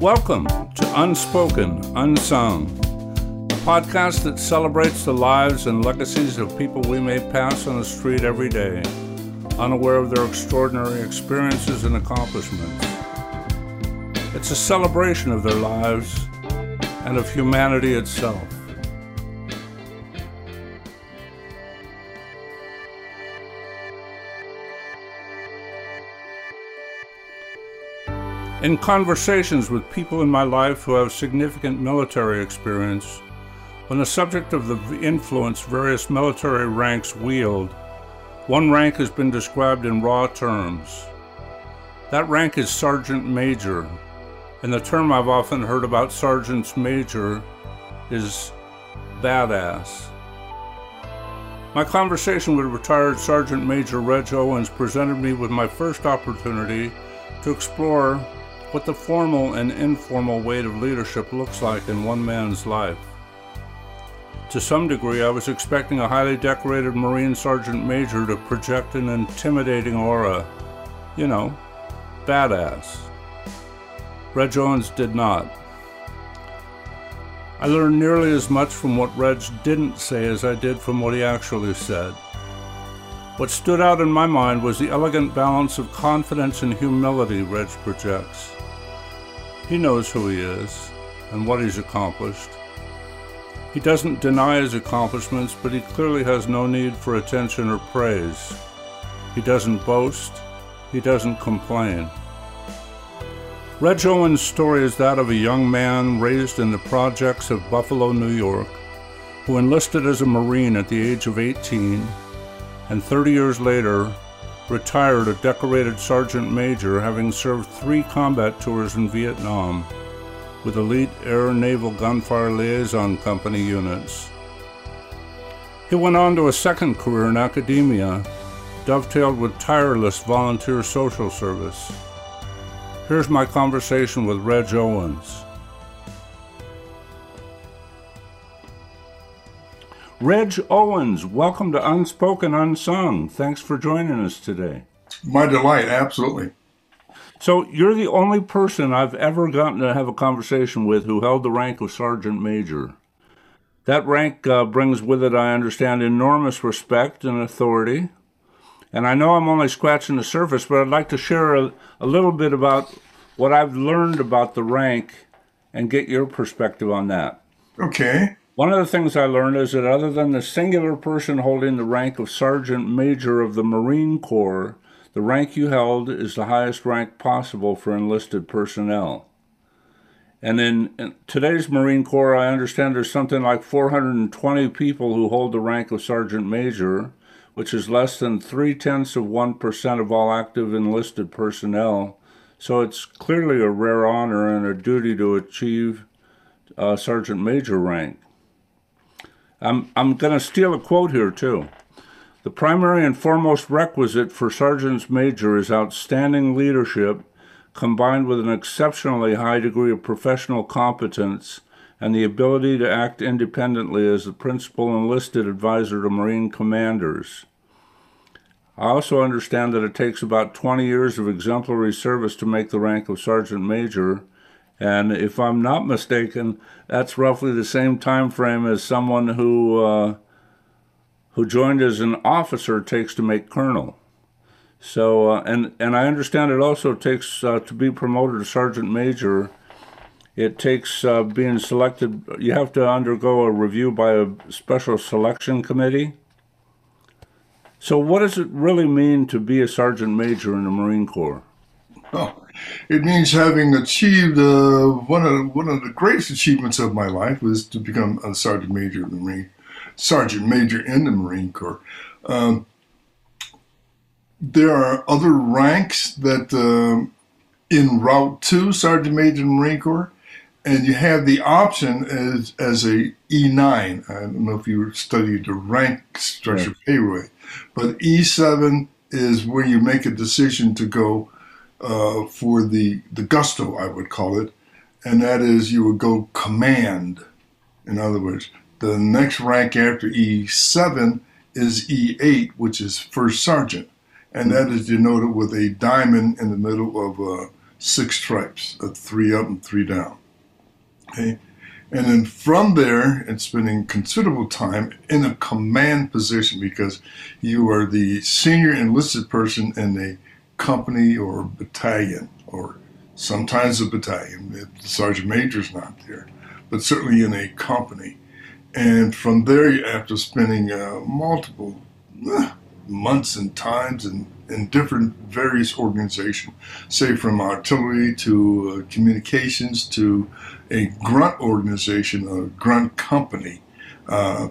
Welcome to Unspoken, Unsung, a podcast that celebrates the lives and legacies of people we may pass on the street every day, unaware of their extraordinary experiences and accomplishments. It's a celebration of their lives and of humanity itself. In conversations with people in my life who have significant military experience, on the subject of the influence various military ranks wield, one rank has been described in raw terms. That rank is Sergeant Major, and the term I've often heard about Sergeants Major is badass. My conversation with retired Sergeant Major Reg Owens presented me with my first opportunity to explore what the formal and informal weight of leadership looks like in one man's life. To some degree, I was expecting a highly decorated Marine Sergeant Major to project an intimidating aura. You know, badass. Reg Owens did not. I learned nearly as much from what Reg didn't say as I did from what he actually said. What stood out in my mind was the elegant balance of confidence and humility Reg projects. He knows who he is and what he's accomplished. He doesn't deny his accomplishments, but he clearly has no need for attention or praise. He doesn't boast. He doesn't complain. Reg Owens' story is that of a young man raised in the projects of Buffalo, New York, who enlisted as a Marine at the age of 18 and 30 years later retired a decorated sergeant major having served three combat tours in Vietnam with elite Air Naval Gunfire Liaison Company units. He went on to a second career in academia, dovetailed with tireless volunteer social service. Here's my conversation with Reg Owens. Reg Owens, welcome to Unspoken Unsung. Thanks for joining us today. My delight, absolutely. So, you're the only person I've ever gotten to have a conversation with who held the rank of Sergeant Major. That rank uh, brings with it, I understand, enormous respect and authority. And I know I'm only scratching the surface, but I'd like to share a, a little bit about what I've learned about the rank and get your perspective on that. Okay. One of the things I learned is that other than the singular person holding the rank of Sergeant Major of the Marine Corps, the rank you held is the highest rank possible for enlisted personnel. And in, today's Marine Corps, I understand there's something like 420 people who hold the rank of Sergeant Major, which is less than three tenths of 1% of all active enlisted personnel. So it's clearly a rare honor and a duty to achieve uh, Sergeant Major rank. I'm, I'm going to steal a quote here, too. The primary and foremost requisite for sergeants major is outstanding leadership combined with an exceptionally high degree of professional competence and the ability to act independently as the principal enlisted advisor to Marine commanders. I also understand that it takes about 20 years of exemplary service to make the rank of sergeant major and if I'm not mistaken, that's roughly the same time frame as someone who uh, who joined as an officer takes to make colonel. So, uh, and and I understand it also takes uh, to be promoted to sergeant major. It takes uh, being selected. You have to undergo a review by a special selection committee. So, what does it really mean to be a sergeant major in the Marine Corps? Oh, it means having achieved uh, one of one of the greatest achievements of my life was to become a sergeant major in the Marine, sergeant major in the Marine Corps. Um, there are other ranks that uh, in route to sergeant major in the Marine Corps, and you have the option as as a E9. I don't know if you studied the rank structure right. payway, but E7 is where you make a decision to go uh, for the, the gusto, I would call it, and that is you would go command. In other words, the next rank after E7 is E8, which is first sergeant, and that is denoted with a diamond in the middle of uh, six stripes, a three up and three down. Okay. And then from there, it's spending considerable time in a command position because you are the senior enlisted person in a company or battalion, or sometimes a battalion. The sergeant major's not there, but certainly in a company. And from there, after spending uh, multiple uh, months and times in, in different various organizations, say from artillery to uh, communications to a grunt organization, a grunt company, uh,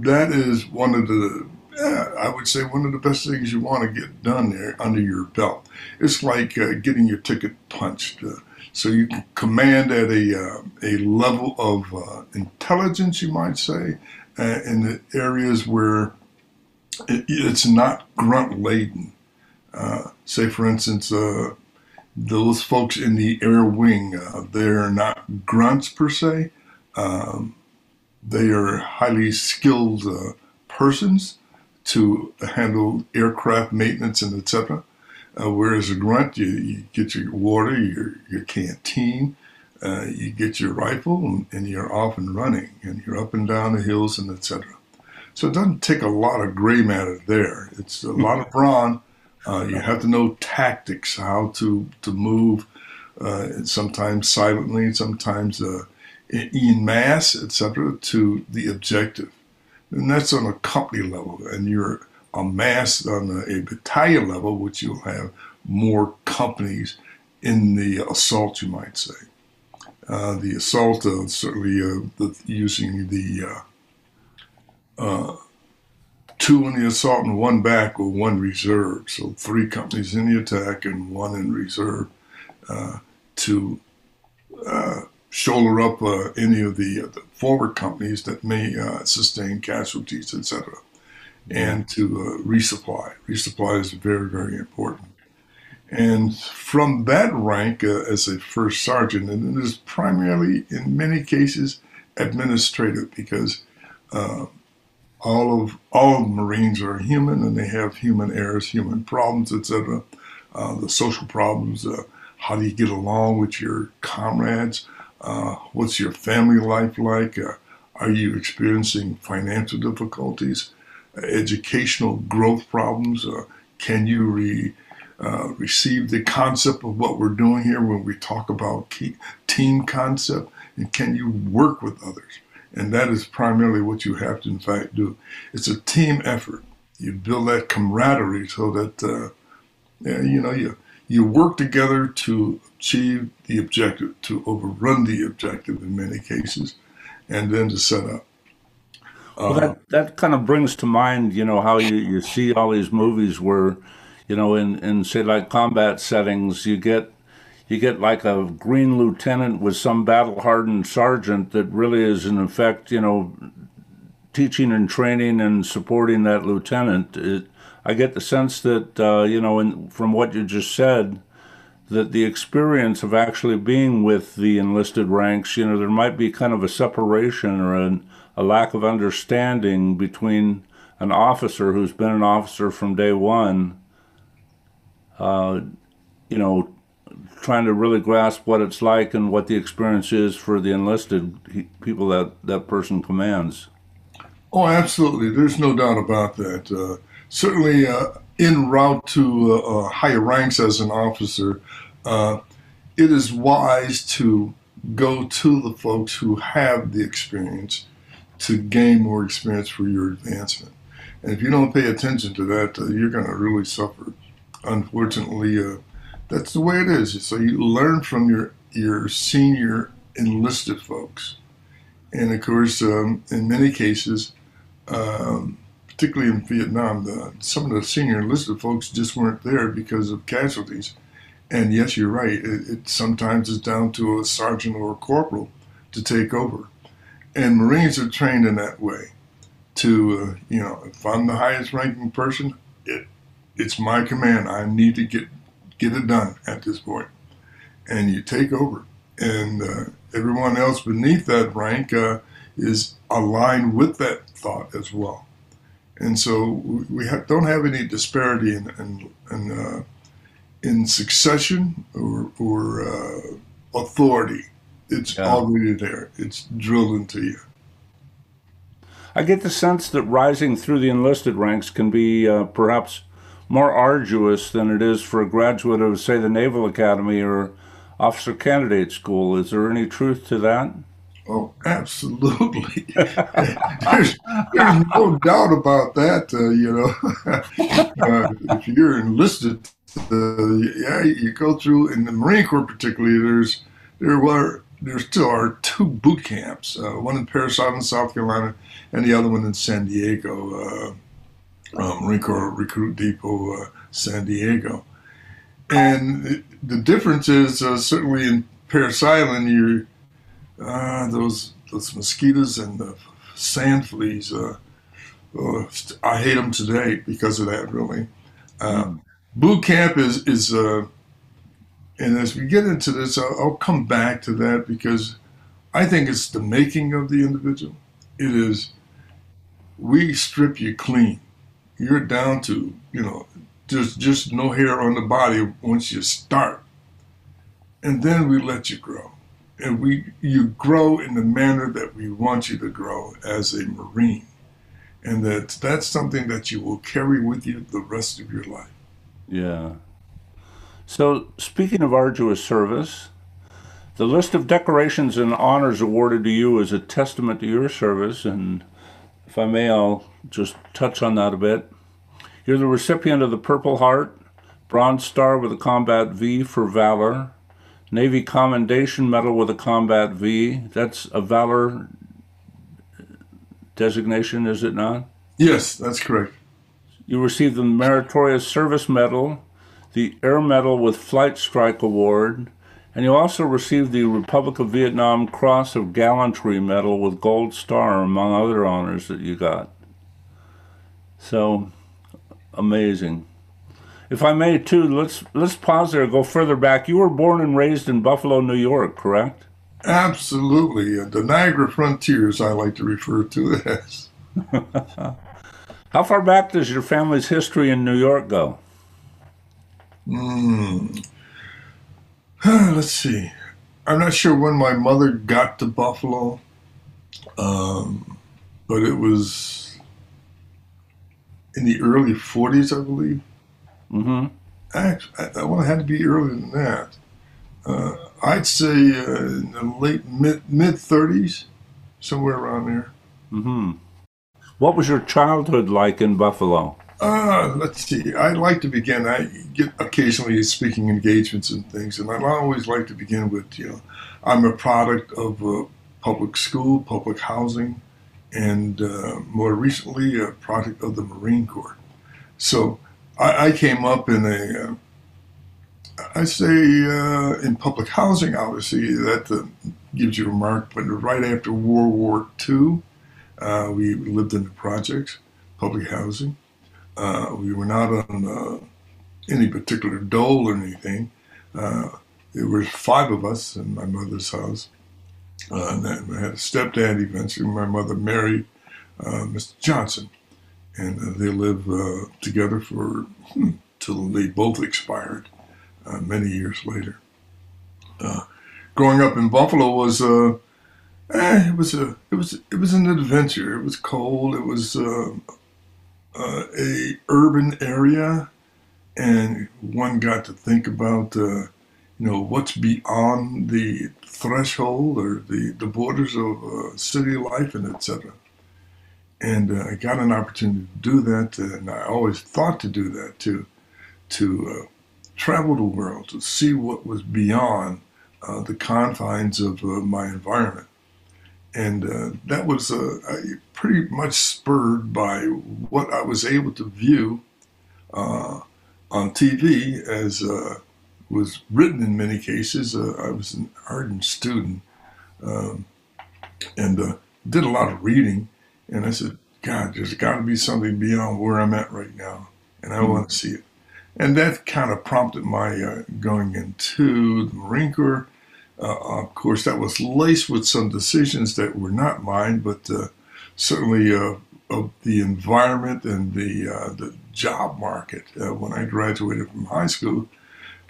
that is one of the I would say one of the best things you want to get done there under your belt. It's like uh, getting your ticket punched. Uh, so you can command at a, uh, a level of uh, intelligence, you might say, uh, in the areas where it, it's not grunt laden. Uh, say, for instance, those folks in the air wing, they're not grunts per se. Um, they are highly skilled persons to handle aircraft maintenance and etc. Uh, whereas a grunt, you, you get your water, your, your canteen, uh, you get your rifle, and, and, you're off and running, and you're up and down the hills and etc. So it doesn't take a lot of gray matter there. It's a lot of brawn. Uh, you have to know tactics, how to to move, uh, sometimes silently, sometimes uh, in mass, etc., to the objective and that's on a company level, and you're amassed on a, a battalion level, which you'll have more companies in the assault, you might say. Uh, the assault, uh, certainly uh, the, using the uh, uh, two in the assault and one back or one reserve. So three companies in the attack and one in reserve uh, to shoulder up any of the, the, forward companies that may uh, sustain casualties, etc., and to uh, resupply. Resupply is very, very important. And from that rank uh, as a first sergeant, and it is primarily, in many cases, administrative because uh, all of all of Marines are human and they have human errors, human problems, etc. the social problems. how do you get along with your comrades? Uh, what's your family life like? Uh, are you experiencing financial difficulties, uh, educational growth problems? Uh, can you re, receive the concept of what we're doing here when we talk about team concept? And can you work with others? And that is primarily what you have to, in fact, do. It's a team effort. You build that camaraderie so that, uh, you know, you you work together to achieve the objective, to overrun the objective in many cases, and then to set up. Well, that, uh, that kind of brings to mind, you know, how you, you see all these movies where, you know, in, in say like combat settings, you get you get like a green lieutenant with some battle hardened sergeant that really is in effect, you know, teaching and training and supporting that lieutenant. It, I get the sense that uh, you know, in, from what you just said, that the experience of actually being with the enlisted ranks, you know, there might be kind of a separation or an, a lack of understanding between an officer who's been an officer from day one, uh, you know, trying to really grasp what it's like and what the experience is for the enlisted people that that person commands. Oh, absolutely. There's no doubt about that. Uh, certainly uh, en route to uh, uh, higher ranks as an officer, it is wise to go to the folks who have the experience to gain more experience for your advancement. And if you don't pay attention to that, uh, you're going to really suffer. Unfortunately, uh, that's the way it is. So you learn from your your senior enlisted folks, and of course, um, in many cases. Um, particularly in Vietnam, the, some of the senior enlisted folks just weren't there because of casualties. And yes, you're right. It, it sometimes is down to a sergeant or a corporal to take over. And Marines are trained in that way. To uh, you know, if I'm the highest ranking person, it it's my command. I need to get get it done at this point. point, and you take over. And uh, everyone else beneath that rank uh, is aligned with that thought as well. And so we don't have any disparity in, in, in, uh, in succession or, or uh, authority. It's Yeah. already there. It's drilled into you. I get the sense that rising through the enlisted ranks can be uh, perhaps more arduous than it is for a graduate of, say, the Naval Academy or Officer Candidate School. Is there any truth to that? Oh, absolutely. there's, there's no doubt about that. Uh, you know, uh, if you're enlisted, uh, yeah, you go through in the Marine Corps, particularly. There's there were there still are two boot camps. Uh, one in Parris Island, South Carolina, and the other one in San Diego, uh, um, Marine Corps Recruit Depot, uh, San Diego. And the difference is uh, certainly in Parris Island, you uh, those those mosquitoes and the sand fleas. Uh, uh, I hate them today because of that. Really, uh, boot camp is is. Uh, and as we get into this, I'll, I'll come back to that because I think it's the making of the individual. It is we strip you clean. You're down to you know just just no hair on the body once you start, and then we let you grow and we you grow in the manner that we want you to grow as a marine and that that's something that you will carry with you the rest of your life Yeah. So, speaking of arduous service, the list of decorations and honors awarded to you is a testament to your service, and if I may, I'll just touch on that a bit. You're the recipient of the Purple Heart, Bronze Star with a Combat V for Valor, Navy Commendation Medal with a Combat V. That's a Valor designation, is it not? yes that's correct You received the Meritorious Service Medal, the Air Medal with Flight Strike Award, and you also received the Republic of Vietnam Cross of Gallantry Medal with Gold Star, among other honors that you got. So amazing. If I may, too, let's let's pause there. Go further back. You were born and raised in Buffalo, New York, correct? absolutely the niagara frontiers i like to refer to it as How far back does your family's history in New York go? let's see i'm not sure when my mother got to buffalo um, but it was in the early 40s i believe Mm-hmm. Actually, I, well, it had to be earlier than that. Uh, I'd say uh, in the late mid mid 30s, somewhere around there. Mm-hmm. What was your childhood like in Buffalo? Uh, let's see. I like to begin. I get occasionally speaking engagements and things, and I always like to begin with, you know, I'm a product of uh, public school, public housing, and uh, more recently, a product of the Marine Corps. So I, I came up in a, uh, I say uh, in public housing, obviously, that uh, gives you a mark, but right after World War II, uh, we lived in the projects, public housing. Uh, we were not on uh, any particular dole or anything. There were five of us in my mother's house. And I had a stepdad eventually. My mother married Mr. Johnson, and uh, they lived uh, together for hmm, till they both expired uh, many years later. Uh, growing up in Buffalo was uh, eh, it was a it was it was an adventure. It was cold. It was uh, a urban area, and one got to think about you know what's beyond the threshold or the the borders of city life and etc. And uh, I got an opportunity to do that, and I always thought to do that too, to uh, travel the world to see what was beyond uh, the confines of uh, my environment. And uh, that was uh, pretty much spurred by what I was able to view on TV, as was written in many cases. I was an ardent student um, and did a lot of reading. And I said, God, there's got to be something beyond where I'm at right now, and I want to see it. And that kind of prompted my uh, going into the Marine Corps. Uh, of course, that was laced with some decisions that were not mine, but uh, certainly uh, of the environment and the uh, the job market. Uh, when I graduated from high school,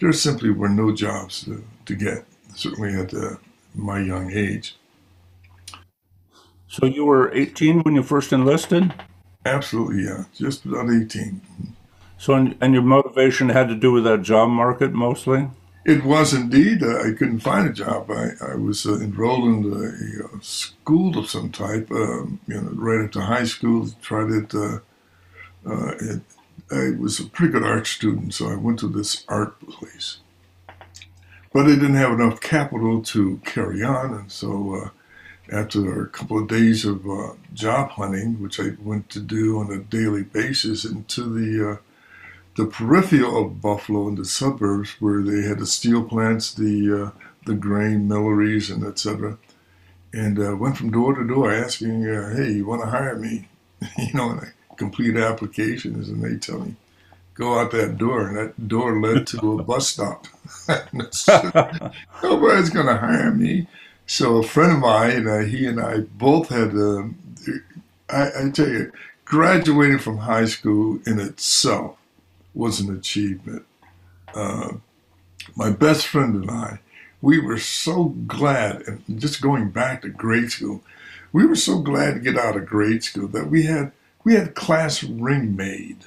there simply were no jobs to, to get, certainly at uh, my young age. So you were 18 when you first enlisted? Absolutely, yeah, just about 18. So, and your motivation had to do with that job market mostly? It was indeed. Uh, I couldn't find a job. I, I was uh, enrolled in a, a, school of some type, um, you know, right after high school. Tried it, uh, uh, it. I was a pretty good art student, so I went to this art place. But I didn't have enough capital to carry on, and so uh, after a couple of days of uh, job hunting, which I went to do on a daily basis, into the the peripheral of Buffalo in the suburbs where they had the steel plants, the uh, the grain milleries, and etc. And uh, went from door to door asking, uh, "Hey, you want to hire me?" you know, and I complete applications, and they tell me, "Go out that door," and that door led to a bus stop. Nobody's going to hire me. So a friend of mine, uh, he and I both had. Uh, I, I tell you, graduating from high school in itself was an achievement. Uh, my best friend and I, we were so glad, and just going back to grade school, we were so glad to get out of grade school that we had we had class ring made.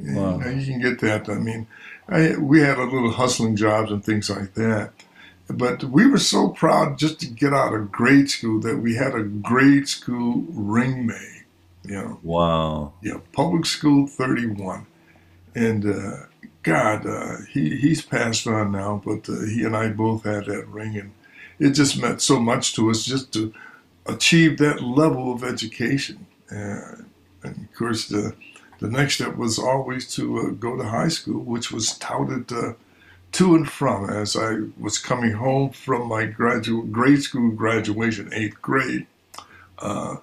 Wow. You, you can get that. I mean, I, we had a little hustling jobs and things like that. But we were so proud just to get out of grade school that we had a grade school ring made. You know. Wow. Yeah, public school 31 and uh, God, uh, he he's passed on now, but uh, he and I both had that ring, and it just meant so much to us just to achieve that level of education. Uh, and of course, the the next step was always to uh, go to high school, which was touted uh, to and from as I was coming home from my graduate grade school graduation, eighth grade. Uh,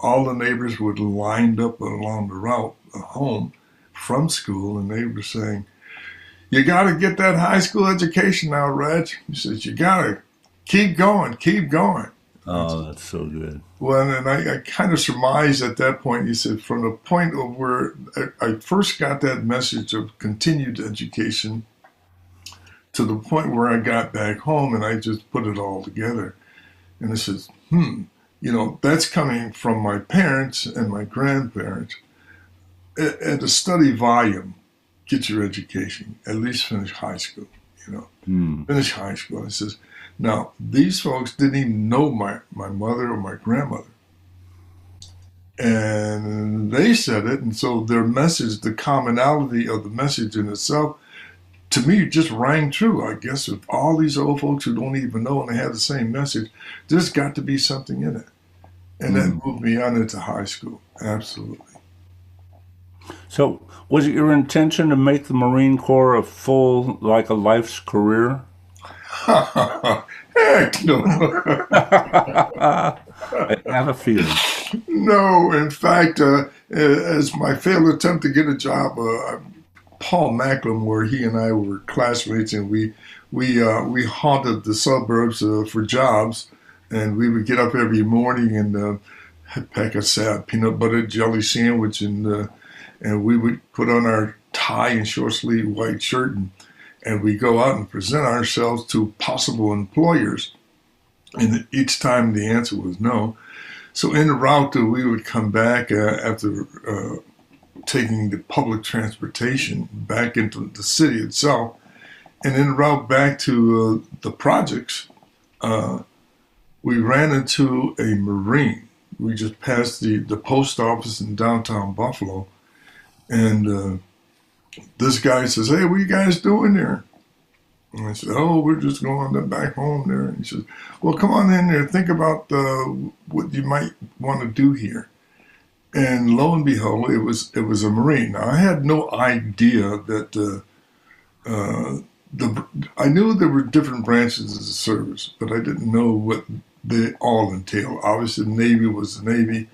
all the neighbors would lined up along the route uh, home from school, and they were saying, "You got to get that high school education now, Reg." He says, "You got to keep going, keep going." Oh, that's so good. Well, and I, I, kind of surmised at that point, he said, from the point of where I, I first got that message of continued education to the point where I got back home and I just put it all together. And I said, hmm, you know, that's coming from my parents and my grandparents And a study volume, get your education, at least finish high school, you know, mm. finish high school. It says, now, these folks didn't even know my, my mother or my grandmother. And they said it, and so their message, the commonality of the message in itself, to me it just rang true. I guess with all these old folks who don't even know and they have the same message, there's got to be something in it. And mm. that moved me on into high school. Absolutely. So, was it your intention to make the Marine Corps a full, like a life's career? Heck no. I have a feeling. No, in fact, uh, as my failed attempt to get a job, uh, Paul Macklem, where he and I were classmates, and we we uh, we haunted the suburbs uh, for jobs, and we would get up every morning and uh, pack a sad peanut butter jelly sandwich and uh, and we would put on our tie and short sleeve white shirt and, and we go out and present ourselves to possible employers. And each time the answer was no. So in the route, we would come back uh, after uh, taking the public transportation back into the city itself. And then route back to uh, the projects, uh, we ran into a Marine. We just passed the, the post office in downtown Buffalo and uh, this guy says, Hey, what are you guys doing there? And I said, Oh, we're just going back home there. And he says, Well, come on in there. Think about uh, what you might want to do here. And lo and behold, it was it was a Marine. Now, I had no idea that uh, uh, the I knew there were different branches of the service, but I didn't know what they all entail. Obviously, the Navy was the Navy.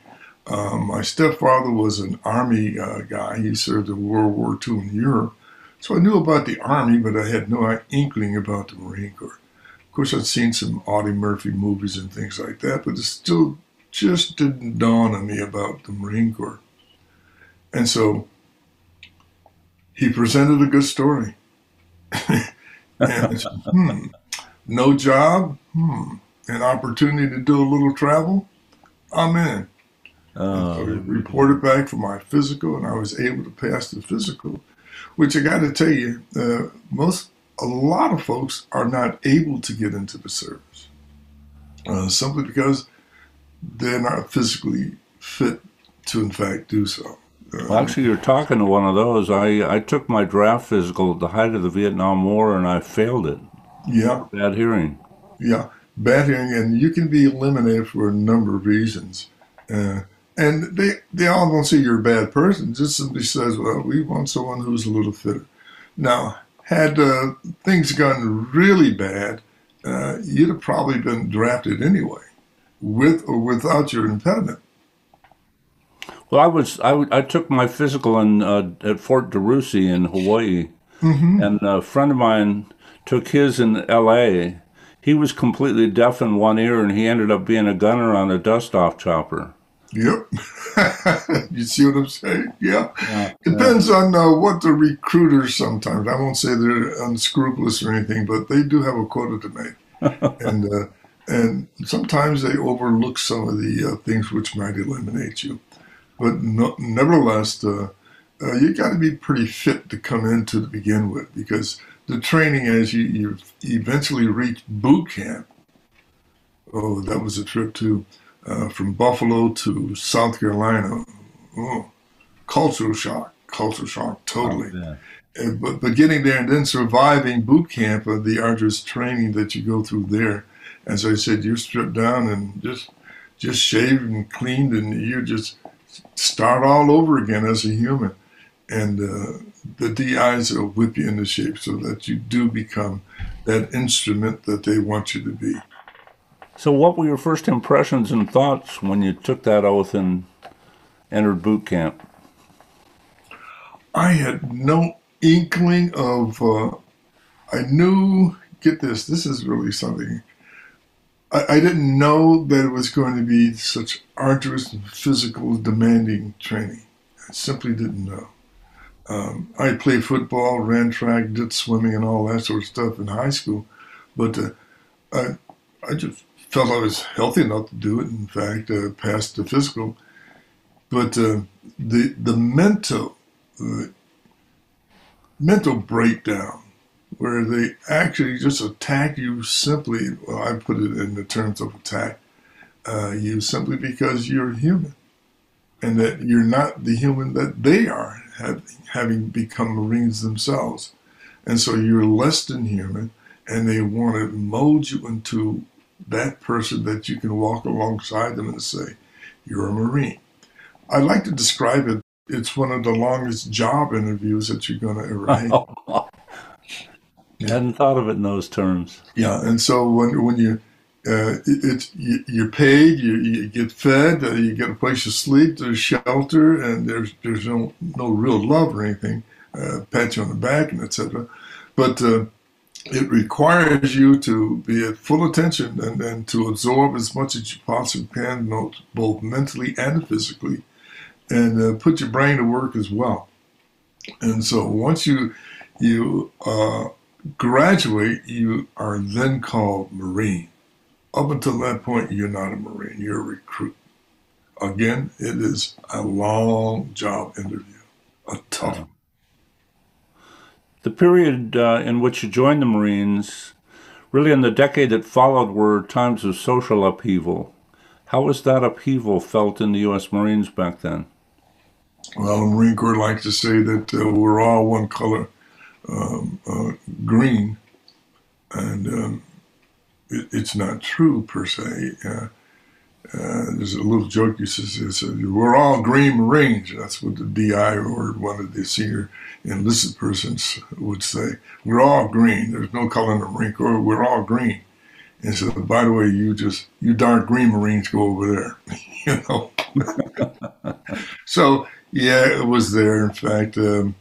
Um, my stepfather was an Army uh, guy. He served in World War II in Europe. So I knew about the Army, but I had no inkling about the Marine Corps. Of course, I'd seen some Audie Murphy movies and things like that, but it still just didn't dawn on me about the Marine Corps. And so he presented a good story. and hmm, no job, hmm, an opportunity to do a little travel, I'm in. Oh, I reported back for my physical, and I was able to pass the physical. Which I got to tell you, uh, most a lot of folks are not able to get into the service uh, simply because they're not physically fit to, in fact, do so. Well, actually, you're talking to one of those. I, I took my draft physical at the height of the Vietnam War and I failed it. yeah, Bad hearing. yeah, bad hearing, and you can be eliminated for a number of reasons. Uh, and they they all don't say you're a bad person. Just simply says, well, we want someone who's a little fitter. Now, had uh, things gone really bad, uh, you'd have probably been drafted anyway, with or without your impediment. Well, I was—I took my physical in uh, at Fort DeRussy in Hawaii, and a friend of mine took his in L.A. He was completely deaf in one ear, and he ended up being a gunner on a dust-off chopper. Yep. you see what I'm saying? Yeah. Yeah, Depends on uh, what the recruiters sometimes. I won't say they're unscrupulous or anything, but they do have a quota to make, and uh, and sometimes they overlook some of the uh, things which might eliminate you. But no, nevertheless, uh, uh, you got to be pretty fit to come into to begin with, because the training as you, you eventually reach boot camp. Oh, that was a trip to uh, from Buffalo to South Carolina. Oh, cultural shock, cultural shock, totally. Yeah. Uh, but, but getting there and then surviving boot camp of the arduous training that you go through there, as I said, you're stripped down and just just shaved and cleaned, and you just start all over again as a human. And uh, the DIs will whip you into shape so that you do become that instrument that they want you to be. So, what were your first impressions and thoughts when you took that oath and entered boot camp? I had no inkling of. Uh, I knew. Get this. This is really something. I, I didn't know that it was going to be such arduous and physical, demanding training. I simply didn't know. Um, I played football, ran track, did swimming, and all that sort of stuff in high school, but uh, I, I just felt I was healthy enough to do it. In fact, uh, passed the physical, but uh, the the mental uh, mental breakdown where they actually just attack you simply. Well, I put it in the terms of attack uh, you simply because you're human, and that you're not the human that they are, have, having become Marines themselves, and so you're less than human, and they want to mold you into that person that you can walk alongside them and say, "You're a Marine." I like to describe it. It's one of the longest job interviews that you're going to ever I hadn't thought of it in those terms. Yeah, and so when when you uh, it, you, you're paid, you, you get fed, uh, you get a place to sleep, there's shelter, and there's there's no no real love or anything, uh, pat you on the back and etc. But uh, it requires you to be at full attention and, and to absorb as much as you possibly can, both both mentally and physically, and uh, put your brain to work as well. And so once you you uh, graduate, you are then called Marine. Up until that point, you're not a Marine, you're a recruit. Again, it is a long job interview, a tough one. The period uh, in which you joined the Marines, really in the decade that followed, were times of social upheaval. How was that upheaval felt in the U.S. Marines back then? Well, the Marine Corps likes to say that uh, we're all one color, um, uh, green, and um, it, it's not true per se. Uh, uh, there's a little joke you says, says we're all green Marines. That's what the DI or one of the senior enlisted persons would say. We're all green. There's no color in the Marine Corps. We're all green. And so, by the way, you just you dark green Marines go over there, you know. so yeah, it was there. In fact, um,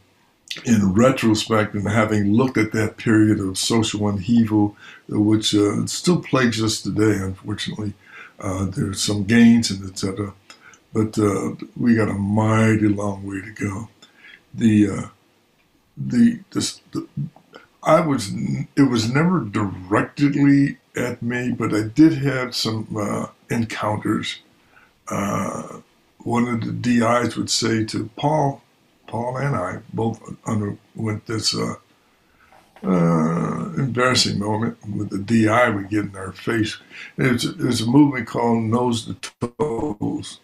in retrospect, and having looked at that period of social upheaval, which uh, still plagues us today, unfortunately, uh, there's some gains and etc. But uh, we got a mighty long way to go. The uh, the, this, the I was. It was never directly at me, but I did have some uh, encounters. Uh, one of the DIs would say to Paul, Paul and I both underwent this uh, uh, embarrassing moment with the DI we get in our face. There's a, movement called nose to toes,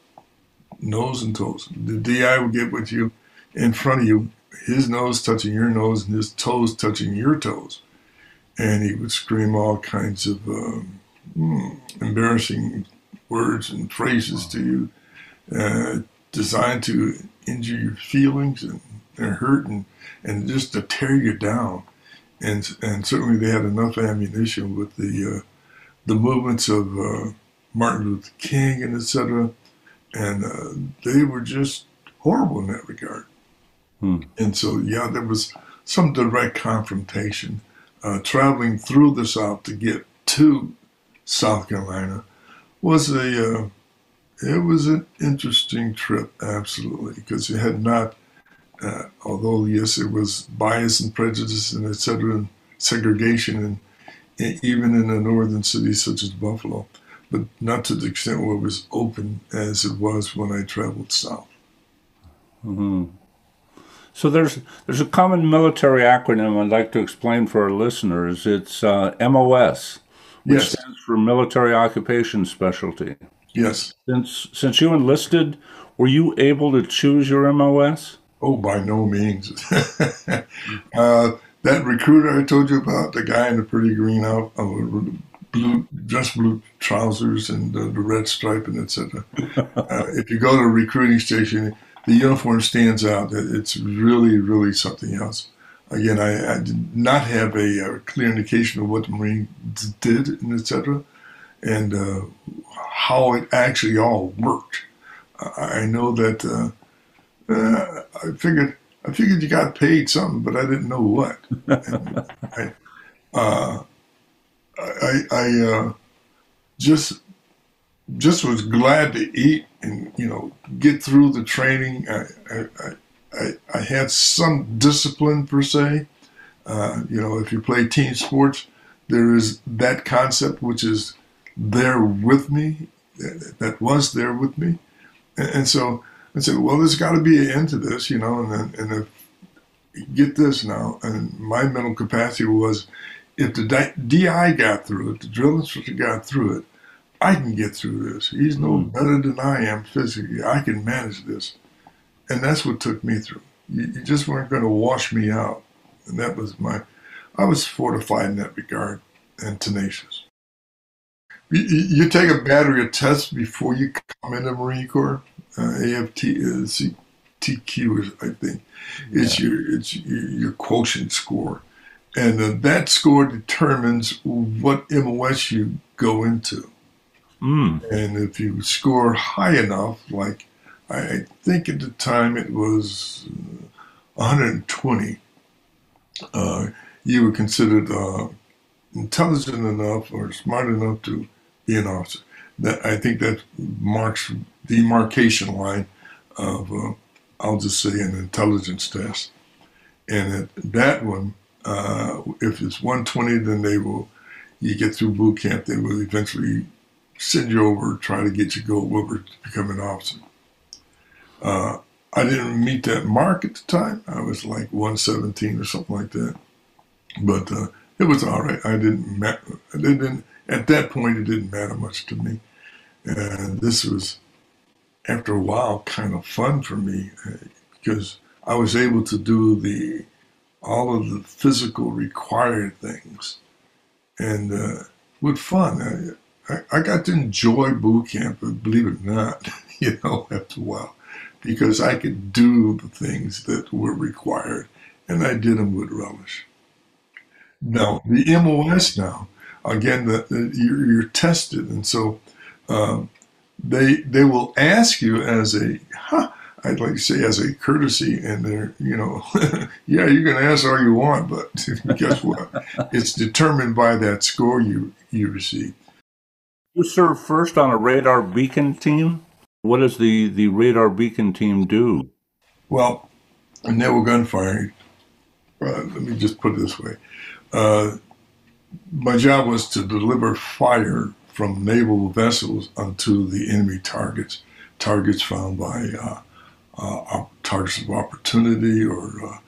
nose and toes. The DI would get with you in front of you, his nose touching your nose and his toes touching your toes, and he would scream all kinds of um, embarrassing words and phrases to you, uh, designed to injure your feelings and, and hurt and, and just to tear you down and and certainly they had enough ammunition with the uh, the movements of uh, Martin Luther King and etc. And uh, they were just horrible in that regard. Hmm. And so, yeah, there was some direct confrontation. Uh, traveling through the South to get to South Carolina was a uh, it was an interesting trip, absolutely, because it had not uh, although yes, it was bias and prejudice and etc. and segregation, and even in a northern city such as Buffalo, but not to the extent where it was open as it was when I traveled south. Mm-hmm. So there's there's a common military acronym I'd like to explain for our listeners. It's uh, MOS, which yes. stands for Military Occupation Specialty. Yes. Since since you enlisted, were you able to choose your MOS? Oh, by no means. uh, that recruiter I told you about, the guy in the pretty green out, uh, blue, dress, blue trousers and uh, the red stripe and etc. Uh, if you go to a recruiting station, the uniform stands out. It's really, really something else. Again, I, I did not have a, a, clear indication of what the Marines did and etc. And uh, how it actually all worked. I know that uh, uh, I figured I figured you got paid something, but I didn't know what. I, uh, I, I uh, just just was glad to eat and you know get through the training. I I, I, I had some discipline per se. Uh, you know, if you play team sports, there is that concept which is there with me, that was there with me, and, and so I said, well, there's got to be an end to this, you know, and then, and if, get this now, and my mental capacity was, if the DI got through it, the drill instructor got through it, I can get through this. He's no mm. better than I am physically. I can manage this. And that's what took me through. You, you just weren't going to wash me out. And that was my, I was fortified in that regard and tenacious. You, you take a battery of tests before you come into the Marine Corps uh, AFT is uh, TQ, I think. It's yeah. your it's your, your, quotient score, and uh, that score determines what MOS you go into. Mm. And if you score high enough, like I think at the time it was 120, uh, you were considered uh, intelligent enough or smart enough to an officer. That I think that marks the demarcation line of, uh, I'll just say, an intelligence test. And at that one, uh, if it's 120, then they will, you get through boot camp, they will eventually send you over, try to get you go over to become an officer. Uh, I didn't meet that mark at the time. I was like 117 or something like that. But uh, it was all right. I didn't, I didn't, at that point, it didn't matter much to me. And this was after a while kind of fun for me uh, because I was able to do the all of the physical required things and uh, with fun. I, I, got to enjoy boot camp, believe it or not, you know, after a while, because I could do the things that were required and I did them with relish. Now, the MOS now, again, the, the, you're, you're, tested. And so um, they they will ask you as a huh, I'd like to say as a courtesy, and they're you know, yeah, you can ask all you want, but guess what? it's determined by that score you you receive. You serve first on a radar beacon team. What does the the radar beacon team do? Well, naval gunfire uh, let me just put it this way. Uh, my job was to deliver fire from naval vessels onto the enemy targets, targets found by uh, uh, targets of opportunity or uh,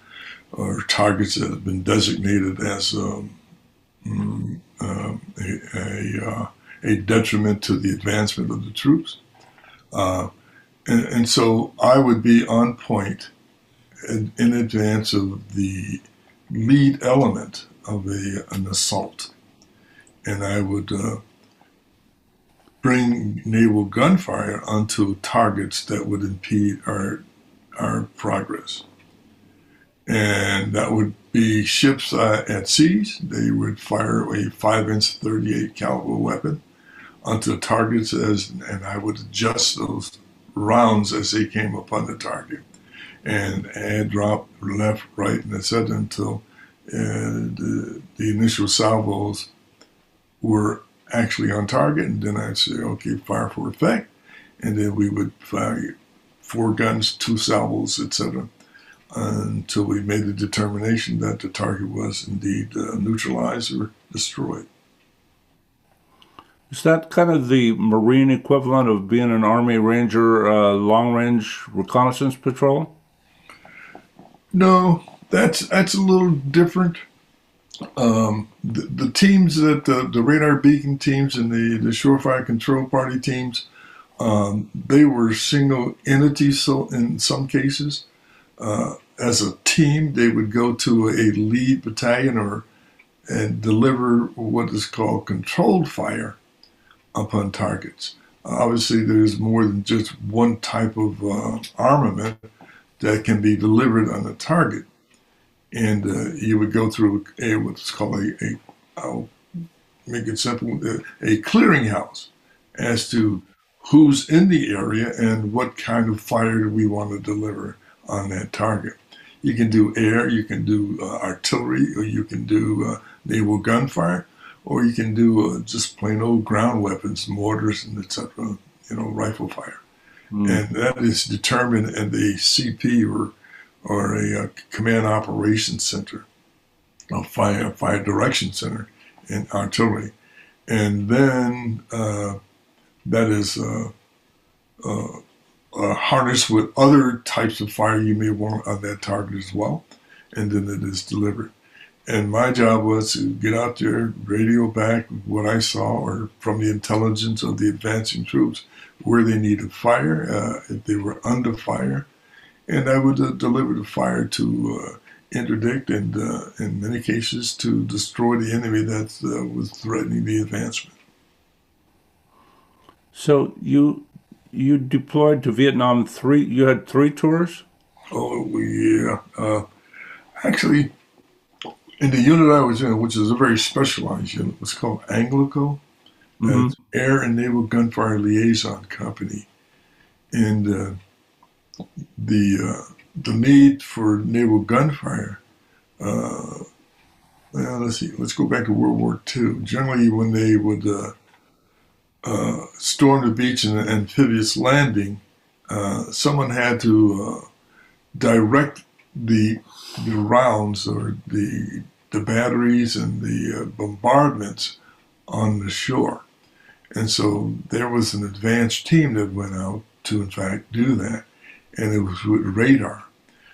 or targets that have been designated as um, mm, um, a, a, uh, a, detriment to the advancement of the troops. Uh, and, and, so I would be on point in, in advance of the lead element of a, an assault. And I would uh, bring naval gunfire onto targets that would impede our, our progress. And that would be ships uh, at seas. They would fire a 5 inch 38 caliber weapon onto targets as, and I would adjust those rounds as they came upon the target and add, drop, left, right, and etc. until uh, the, the initial salvos were actually on target. And then I'd say, okay, fire for effect. And then we would fire four guns, two salvos, etc. until we made a determination that the target was indeed uh, neutralized or destroyed. Is that kind of the Marine equivalent of being an Army Ranger uh, long range reconnaissance patrol? No, that's that's a little different. Um, the, the, teams that the, the, radar beacon teams and the, the shorefire control party teams, um, they were single entities. So in some cases, uh, as a team, they would go to a lead battalion or and deliver what is called controlled fire upon targets. obviously, there's more than just one type of uh, armament that can be delivered on a target. And uh, you would go through a, what's called a, a I'll make it simple, a clearinghouse as to who's in the area and what kind of fire we want to deliver on that target. You can do air, you can do uh, artillery, or you can do uh, naval gunfire, or you can do uh, just plain old ground weapons, mortars, and etc. You know, rifle fire, mm. and that is determined at the CP or or a, a uh, command operations center, a fire fire direction center in artillery, and then uh, that is uh, uh, harnessed with other types of fire you may want on that target as well, and then it is delivered. And my job was to get out there, radio back what I saw or from the intelligence of the advancing troops, where they needed fire, if they were under fire. And I would uh, deliver the fire to uh, interdict and, uh, in many cases, to destroy the enemy that uh, was threatening the advancement. So you you deployed to Vietnam three. You had three tours. Oh yeah. Uh, actually, in the unit I was in, which is a very specialized unit, was called Anglico, mm-hmm. Air and Naval Gunfire Liaison Company, and uh, the uh, the need for naval gunfire. Uh, let's see. Let's go back to World War II. Generally, when they would uh, uh, storm the beach in an amphibious landing, uh, someone had to direct the the rounds or the the batteries and the uh, bombardments on the shore. And so there was an advanced team that went out to, in fact, do that. And it was with radar.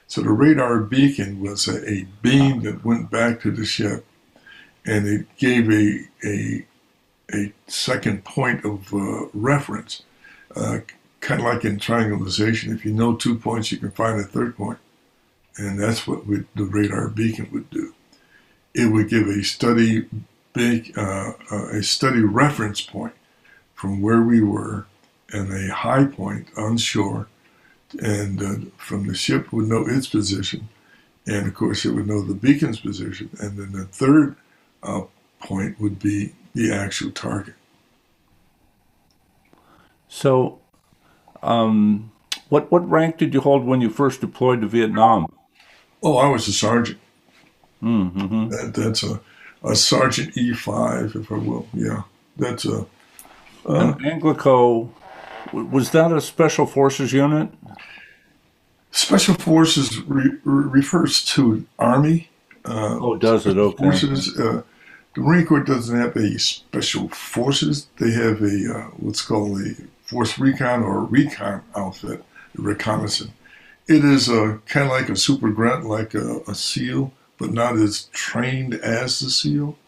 So the radar beacon was a, a beam that went back to the ship and it gave a, a, a second point of uh, reference. Uh, kind of like in triangulation, if you know two points, you can find a third. And that's what we, the radar beacon would do it would give a study big uh, uh, a study reference point from where we were and a high point on shore and uh, from the ship would know its position and of course it would know the beacon's position and then the third uh, point would be the actual target so um, what what rank did you hold when you first deployed to vietnam oh i was a sergeant Mm-hmm. That, that's a, a Sergeant E5, if I will. Yeah, that's a. Uh, and Anglico, was that a Special Forces unit? Special Forces re- refers to Army Uh, oh, does it? Okay. Forces. Uh, the Marine Corps doesn't have a special forces. They have a uh, what's called a force recon or a recon outfit, reconnaissance. It is a kind of like a super grunt, like a, a, SEAL, but not as trained as the SEAL.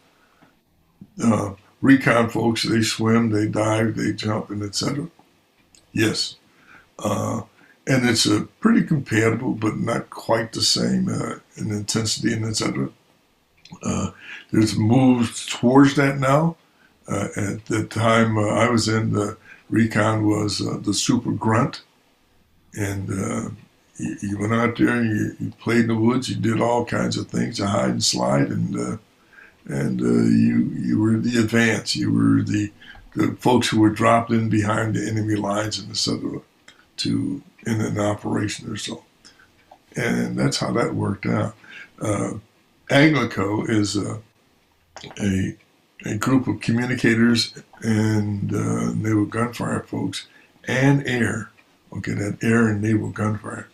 Uh, recon folks, they swim, they dive, they jump, and etc. Yes, uh, and it's a pretty compatible, but not quite the same uh, in intensity and etc. Uh, there's moves towards that now. Uh, at the time uh, I was in, the recon was uh, the super grunt, and uh, you, you, went out there and you, you, played in the woods. You did all kinds of things, to hide and slide, and and you you were the advance. You were the the folks who were dropped in behind the enemy lines and etc. to in an operation or so, and that's how that worked out. Anglico is a, a, a group of communicators and uh, naval gunfire folks and air. Okay, that air and naval gunfire,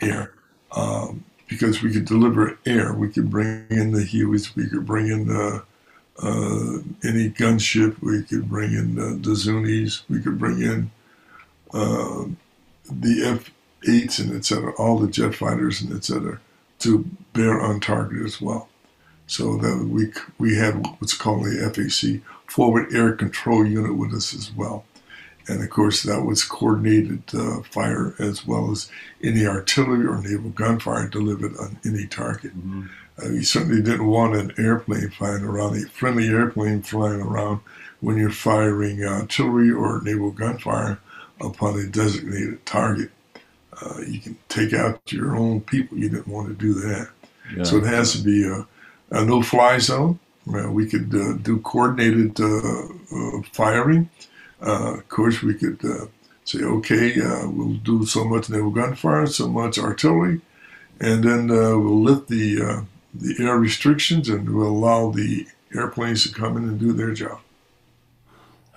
air. Um, because we could deliver air, we could bring in the Hueys, we could bring in the, uh, any gunship, we could bring in the, the Zunis, we could bring in uh, the F-8s and etc., all the jet fighters and etc to bear on target as well. So that we we had what's called the FAC forward air control unit with us as well, and of course that was coordinated uh, fire as well as any artillery or naval gunfire delivered on any target. Mm-hmm. Uh, you certainly didn't want an airplane flying around, a friendly airplane flying around when you're firing artillery or naval gunfire upon a designated target uh, you can take out your own people. You didn't want to do that. Yeah. So it has to be a, a no-fly zone. Uh, we could uh, do coordinated uh, uh, firing. Uh, of course, we could say, okay, we'll do so much naval gunfire, so much artillery, and then we'll lift the the air restrictions and we'll allow the airplanes to come in and do their job.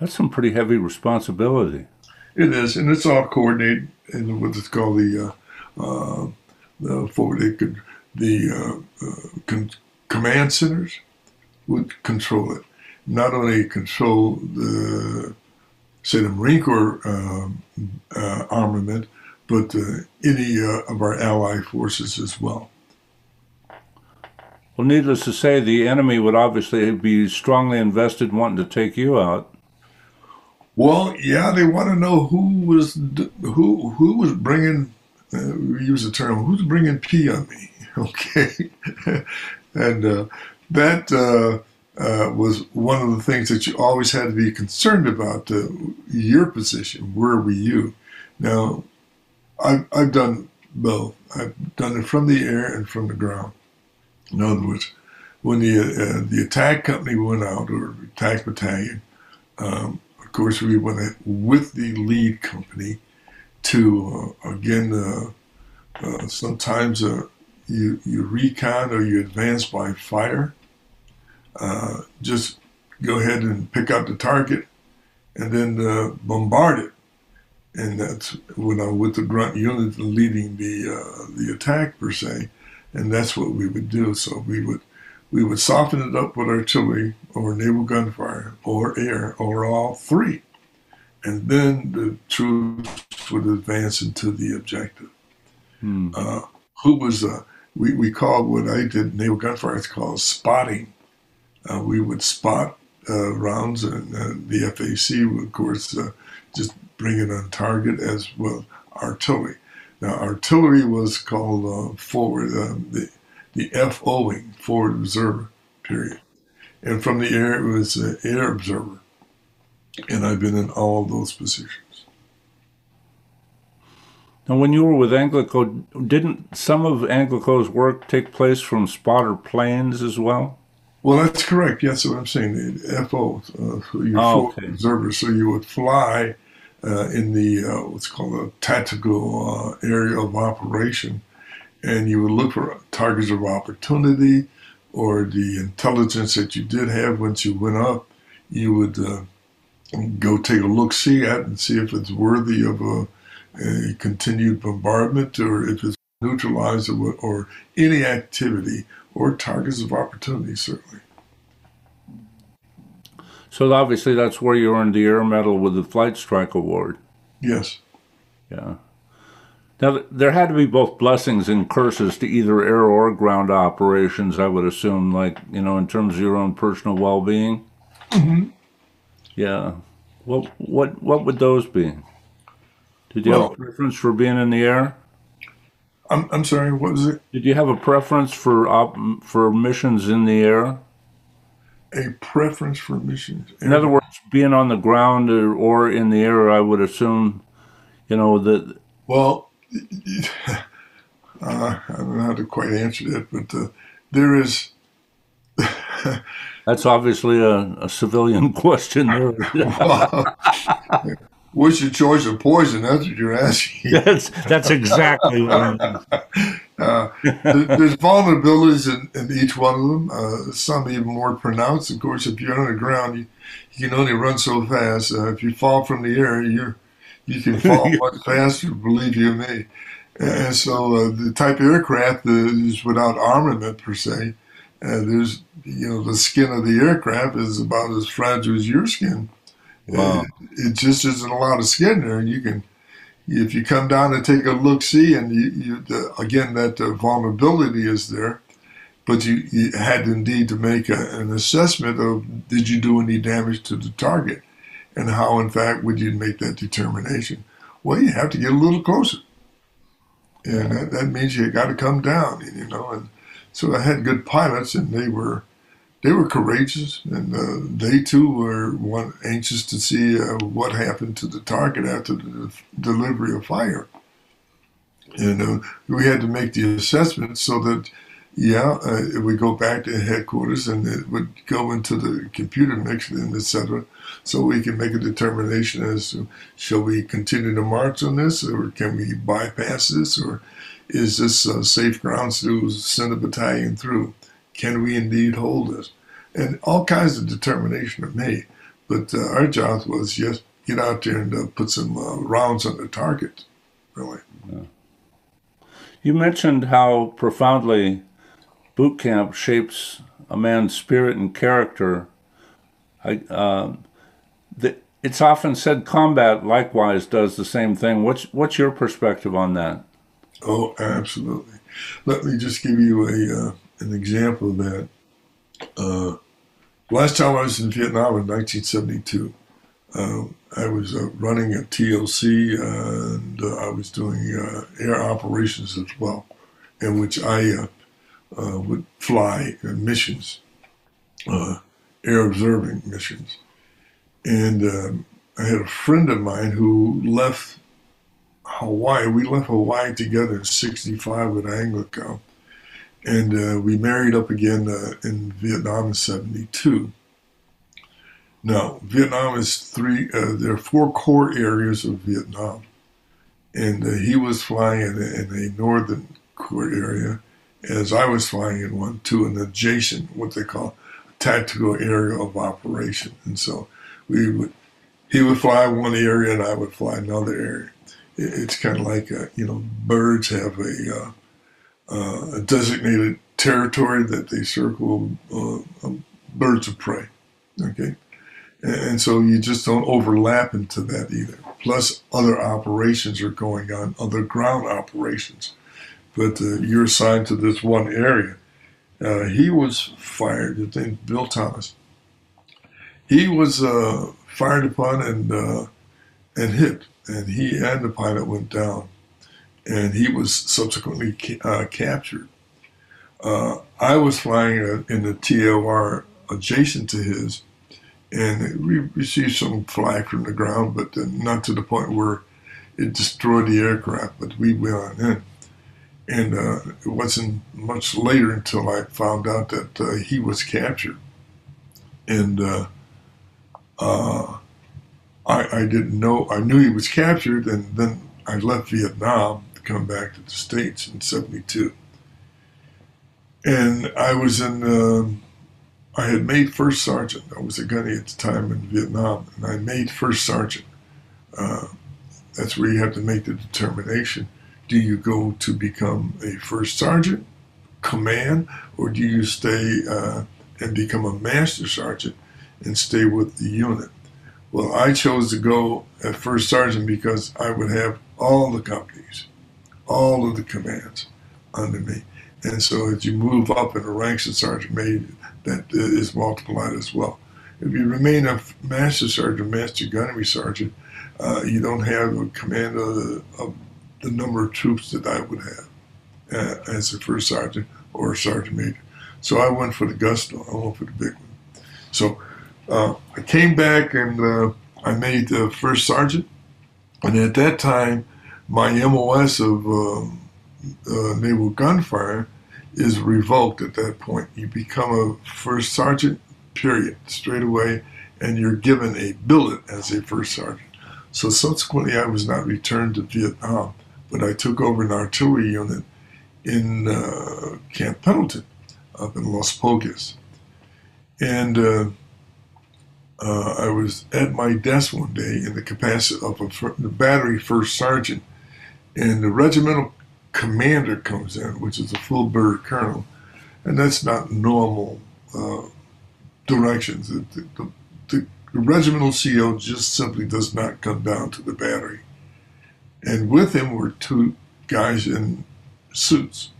That's some pretty heavy responsibility. It is, and it's all coordinated in what's called the uh, uh, the forward could the uh, uh, con- command centers would control it. Not only control the say the Marine Corps um, uh, armament, but uh, any of our allied forces as well. Well, needless to say, the enemy would obviously be strongly invested in wanting to take you out. Well, yeah, they want to know who was who who was bringing. Uh, use the term who's bringing pee on me. Okay, and uh, that uh, uh, was one of the things that you always had to be concerned about. Uh, your position, where were you? Now, I've I've done both. I've done it from the air and from the ground. In other words, when the uh, the attack company went out or attack battalion. Um, of course, we went with the lead company to, uh, again, uh, uh, sometimes uh, you, you recon or you advance by fire. Uh, just go ahead and pick out the target and then bombard it. And that's when I'm with the grunt unit leading the the attack per se, and that's what we would do. So we would we would soften it up with artillery or naval gunfire or air or all three. And then the troops would advance into the objective. Hmm. Uh, who was, uh, we, we called what I did naval gunfire, it's called spotting. Uh, we would spot uh, rounds, and uh, the FAC would, of course, uh, just bring it on target as well artillery. Now, artillery was called forward, the the FOing, forward observer, period. And from the air, it was an air observer. And I've been in all of those positions. Now, when you were with Anglico, didn't some of Anglico's work take place from spotter planes as well? Well, that's correct. Yes, what I'm saying. The FO, uh, your oh, okay. observers. So you would fly uh, in the uh, what's called a tactical uh, area of operation and you would look for targets of opportunity or the intelligence that you did have once you went up. You would uh, go take a look see at and see if it's worthy of a, a continued bombardment or if it's neutralized or, or any activity or targets of opportunity, certainly. So obviously that's where you earned the Air Medal with the Flight Strike Award. Yes. Yeah. Now, there had to be both blessings and curses to either air or ground operations, I would assume, like, you know, in terms of your own personal well being. Mm-hmm. Yeah. What, what, what would those be? Did you Well- have a preference for being in the air? I'm, I'm sorry, what was it? Did you have a preference for op- for missions in the air? A preference for missions? In other words, being on the ground or, or in the air, I would assume, you know, that Well, uh, I don't know how to quite answer that, but uh, there is. that's obviously a, a civilian question there. What's your choice of poison? That's what you're asking. that's that's exactly what. Uh, there's vulnerabilities in, in each one of them. Uh, some even more pronounced. Of course, if you're on the ground, you, you can only run so fast. Uh, if you fall from the air, you you can fall much faster. Believe you me. And so uh, the type of aircraft is without armament per se. Uh, there's you know the skin of the aircraft is about as fragile as your skin. Wow. Uh, it just isn't a lot of skin there, and you can if you come down and take a look see and you, you the, again that uh, vulnerability is there but you, you had indeed to make a, an assessment of did you do any damage to the target? And how in fact would you make that determination? Well you have to get a little closer. And that, that means you got to come down you know and so i had good pilots and they were they were courageous, and uh, they too were one, anxious to see uh, what happened to the target after the delivery of fire. And uh, we had to make the assessment so that, yeah, uh, it would go back to headquarters and it would go into the computer mix and et cetera, so we can make a determination as to shall we continue to march on this or can we bypass this or is this uh, safe grounds to send a battalion through? Can we indeed hold this? And all kinds of determination are made. But uh, our job was just get out there and uh, put some uh, rounds on the target, really. You mentioned how profoundly boot camp shapes a man's spirit and character. I, um, the, it's often said combat likewise does the same thing. What's what's your perspective on that? Oh, absolutely. Let me just give you a uh, an example of that. Uh, last time I was in Vietnam in 1972, uh, I was uh, running a TLC and uh, I was doing uh, air operations as well, in which I uh, would fly missions, air observing missions. And um, I had a friend of mine who left Hawaii. We left Hawaii together in 65 with Anglico and uh, we married up again uh, in Vietnam in '72. Now, Vietnam is three. Uh, there are four core areas of Vietnam, and uh, he was flying in a, in a northern core area, as I was flying in one to an adjacent, what they call, tactical area of operation. And so, we would, he would fly one area, and I would fly another area. It, it's kind of like uh, you know, birds have a uh, a designated territory that they circle uh, um, birds of prey. Okay, and, so you just don't overlap into that either. Plus, other operations are going on, other ground operations, but uh, you're assigned to this one area. Uh, he was fired. His name Bill Thomas. He was uh, fired upon and uh, and hit, and he and the pilot went down and he was subsequently uh, captured. Uh, I was flying in the TOR adjacent to his, and we received some flak from the ground, but not to the point where it destroyed the aircraft. But we went on in, and uh, it wasn't much later until I found out that uh, he was captured, and uh, uh, I, I didn't know. I knew he was captured, and then I left Vietnam come back to the States in 72. And I was in, uh, I had made first sergeant. I was a gunny at the time in Vietnam, and I made first sergeant. Uh, that's where you have to make the determination. Do you go to become a first sergeant, command, or do you stay uh, and become a master sergeant and stay with the unit? Well, I chose to go at first sergeant because I would have all the companies, all of the commands under me. And so as you move up in the ranks of sergeant major, that is multiplied as well. If you remain a master sergeant, master gunnery sergeant, uh, you don't have a command of the, of the, number of troops that I would have uh, as a first sergeant or a sergeant major. So I went for the gusto. I went for the big one. So uh, I came back and uh, I made the first sergeant. And at that time, my MOS of um, uh, naval gunfire is revoked at that point. You become a first sergeant, period, straight away, and you're given a billet as a first sergeant. So subsequently, I was not returned to Vietnam, but I took over an artillery unit in uh, Camp Pendleton up in Los Pulgas. And uh, uh, I was at my desk one day in the capacity of a the battery first sergeant, and the regimental commander comes in, which is a full bird colonel, and that's not normal uh, directions. The, the, the, the regimental CO just simply does not come down to the battery. And with him were two guys in suits.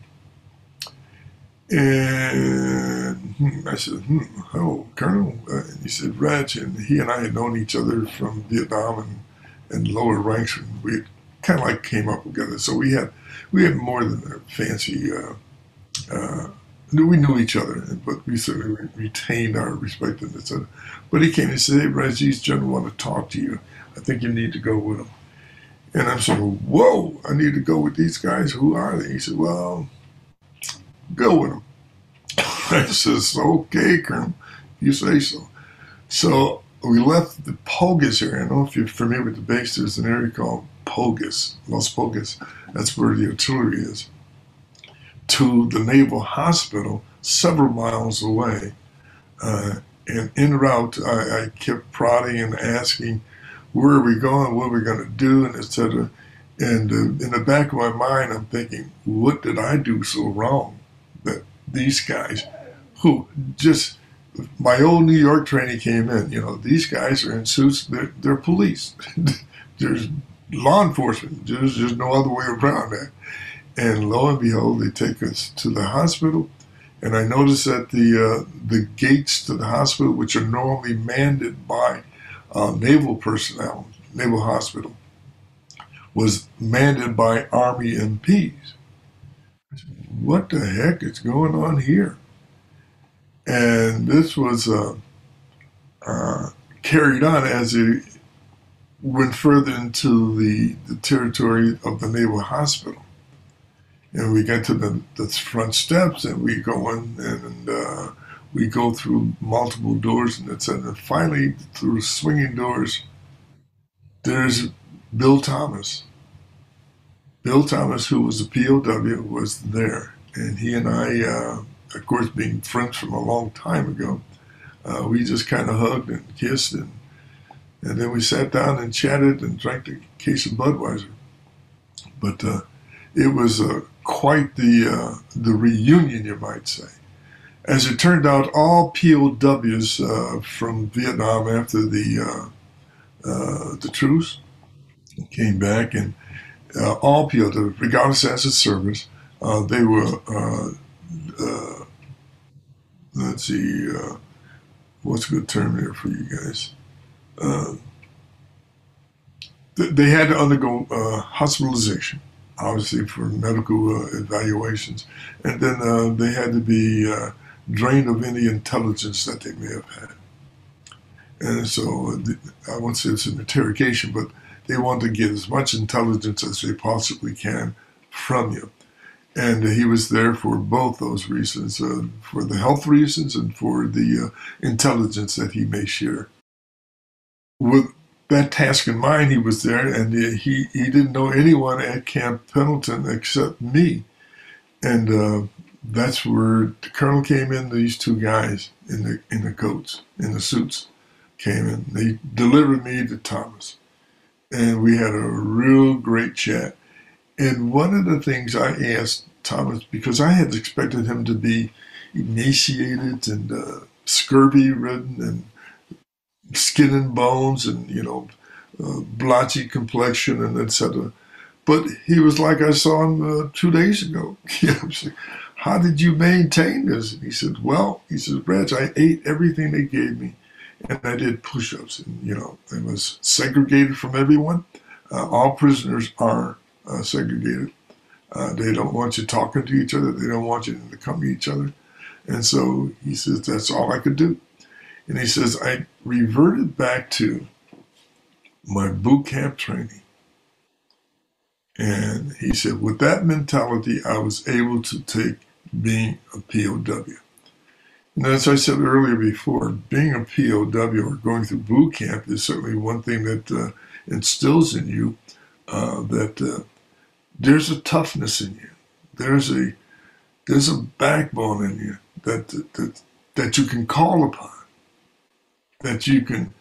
And hmm, I said, hmm, oh, Colonel. Uh, and he said, Reg. And he and I had known each other from Vietnam and, and lower ranks. And we kind of like came up together. So we had we had more than a fancy. Uh, uh, we knew each other, but we certainly retained our respect and etc. But he came and said, "Hey, Reggie's general want to talk to you. I think you need to go with him." And I'm saying, "Whoa, I need to go with these guys. Who are they?" He said, "Well, go with them." I says, "Okay, Colonel, you say so." So we left the Pulgas area. I don't know if you're familiar with the base. There's an area called Pulgas, Las Pulgas. That's where the artillery is. To the Naval Hospital, several miles away. Uh, and en route, I, I, kept prodding and asking, where are we going? What are we going to do? And etc. And uh, in the back of my mind, I'm thinking, what did I do so wrong that these guys, who just my old New York training came in. You know, these guys are in suits. They're, they're police. There's law enforcement. There's just no other way around that. And lo and behold, they take us to the hospital. And I noticed that the uh, the gates to the hospital, which are normally manned by uh, naval personnel, naval hospital, was manned by Army MPs. What the heck is going on here? And this was uh, uh, carried on as it went further into the, the territory of the Naval Hospital. And we get to the, the front steps and we go in and uh, we go through multiple doors and it's and finally through swinging doors, there's Bill Thomas. Bill Thomas, who was a POW, was there. And he and I uh, of course, being friends from a long time ago, uh, we just kind of hugged and kissed, and and then we sat down and chatted and drank a case of Budweiser. But uh, it was uh, quite the uh, the reunion, you might say. As it turned out, all POWs uh, from Vietnam after the uh, the truce came back, and all POWs, regardless of service, they were uh, let's see, uh, what's a good term here for you guys? Uh, th- they had to undergo uh, hospitalization, obviously for medical uh, evaluations, and then uh, they had to be drained of any intelligence that they may have had. And so I won't say it's an interrogation, but they want to get as much intelligence as they possibly can from you and he was there for both those reasons uh, for the health reasons and for the uh, intelligence that he may share with that task in mind he was there and he, he didn't know anyone at camp pendleton except me. And uh, that's where the colonel came in these two guys in the in the coats in the suits came in. They delivered me to thomas. And we had a real great chat. And one of the things I asked Thomas, because I had expected him to be emaciated and uh, scurvy ridden and skin and bones and, you know, uh, blotchy complexion and etc. But he was like I saw him uh, two days ago. How did you maintain this? And he said, Well, he said, Reg, I ate everything they gave me and I did push ups. And, you know, I was segregated from everyone. Uh, all prisoners are uh, segregated. Uh, they don't want you talking to each other, they don't want you to come to each other. And so he says, That's all I could do. And he says, I reverted back to my boot camp training. And he said, with that mentality, I was able to take being a POW. And as I said earlier before, being a POW or going through boot camp is certainly one thing that uh, instills in you uh, that uh, there's a toughness in you. There's a there's a backbone in you that that that you can call upon. That you can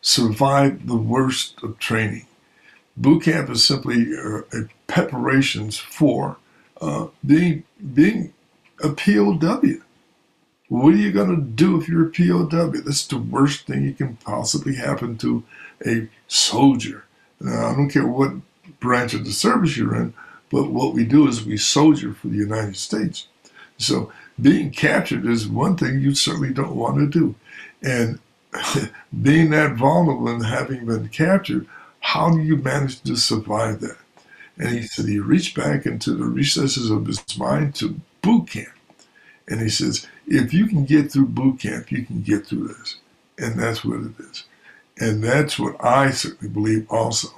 survive the worst of training. Boot camp is simply uh, preparations for uh, being being a POW. What are you going to do if you're a POW? That's the worst thing you can possibly happen to a soldier. Now, I don't care what branch of the service you're in, but what we do is we soldier for the United States. So being captured is one thing you certainly don't want to do. And being that vulnerable and having been captured, how do you manage to survive that? And he said he reached back into the recesses of his mind to boot camp. And he says, if you can get through boot camp, you can get through this. And that's what it is. And that's what I certainly believe also.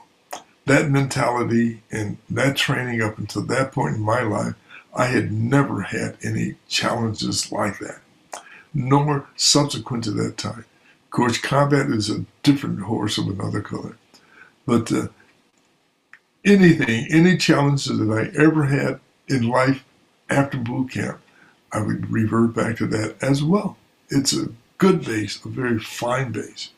That mentality and that training up until that point in my life, I had never had any challenges like that, nor subsequent to that time. Course, combat is a different horse of another color. But uh, anything, any challenges that I ever had in life after boot camp, I would revert back to that as well. It's a good base, a very fine base.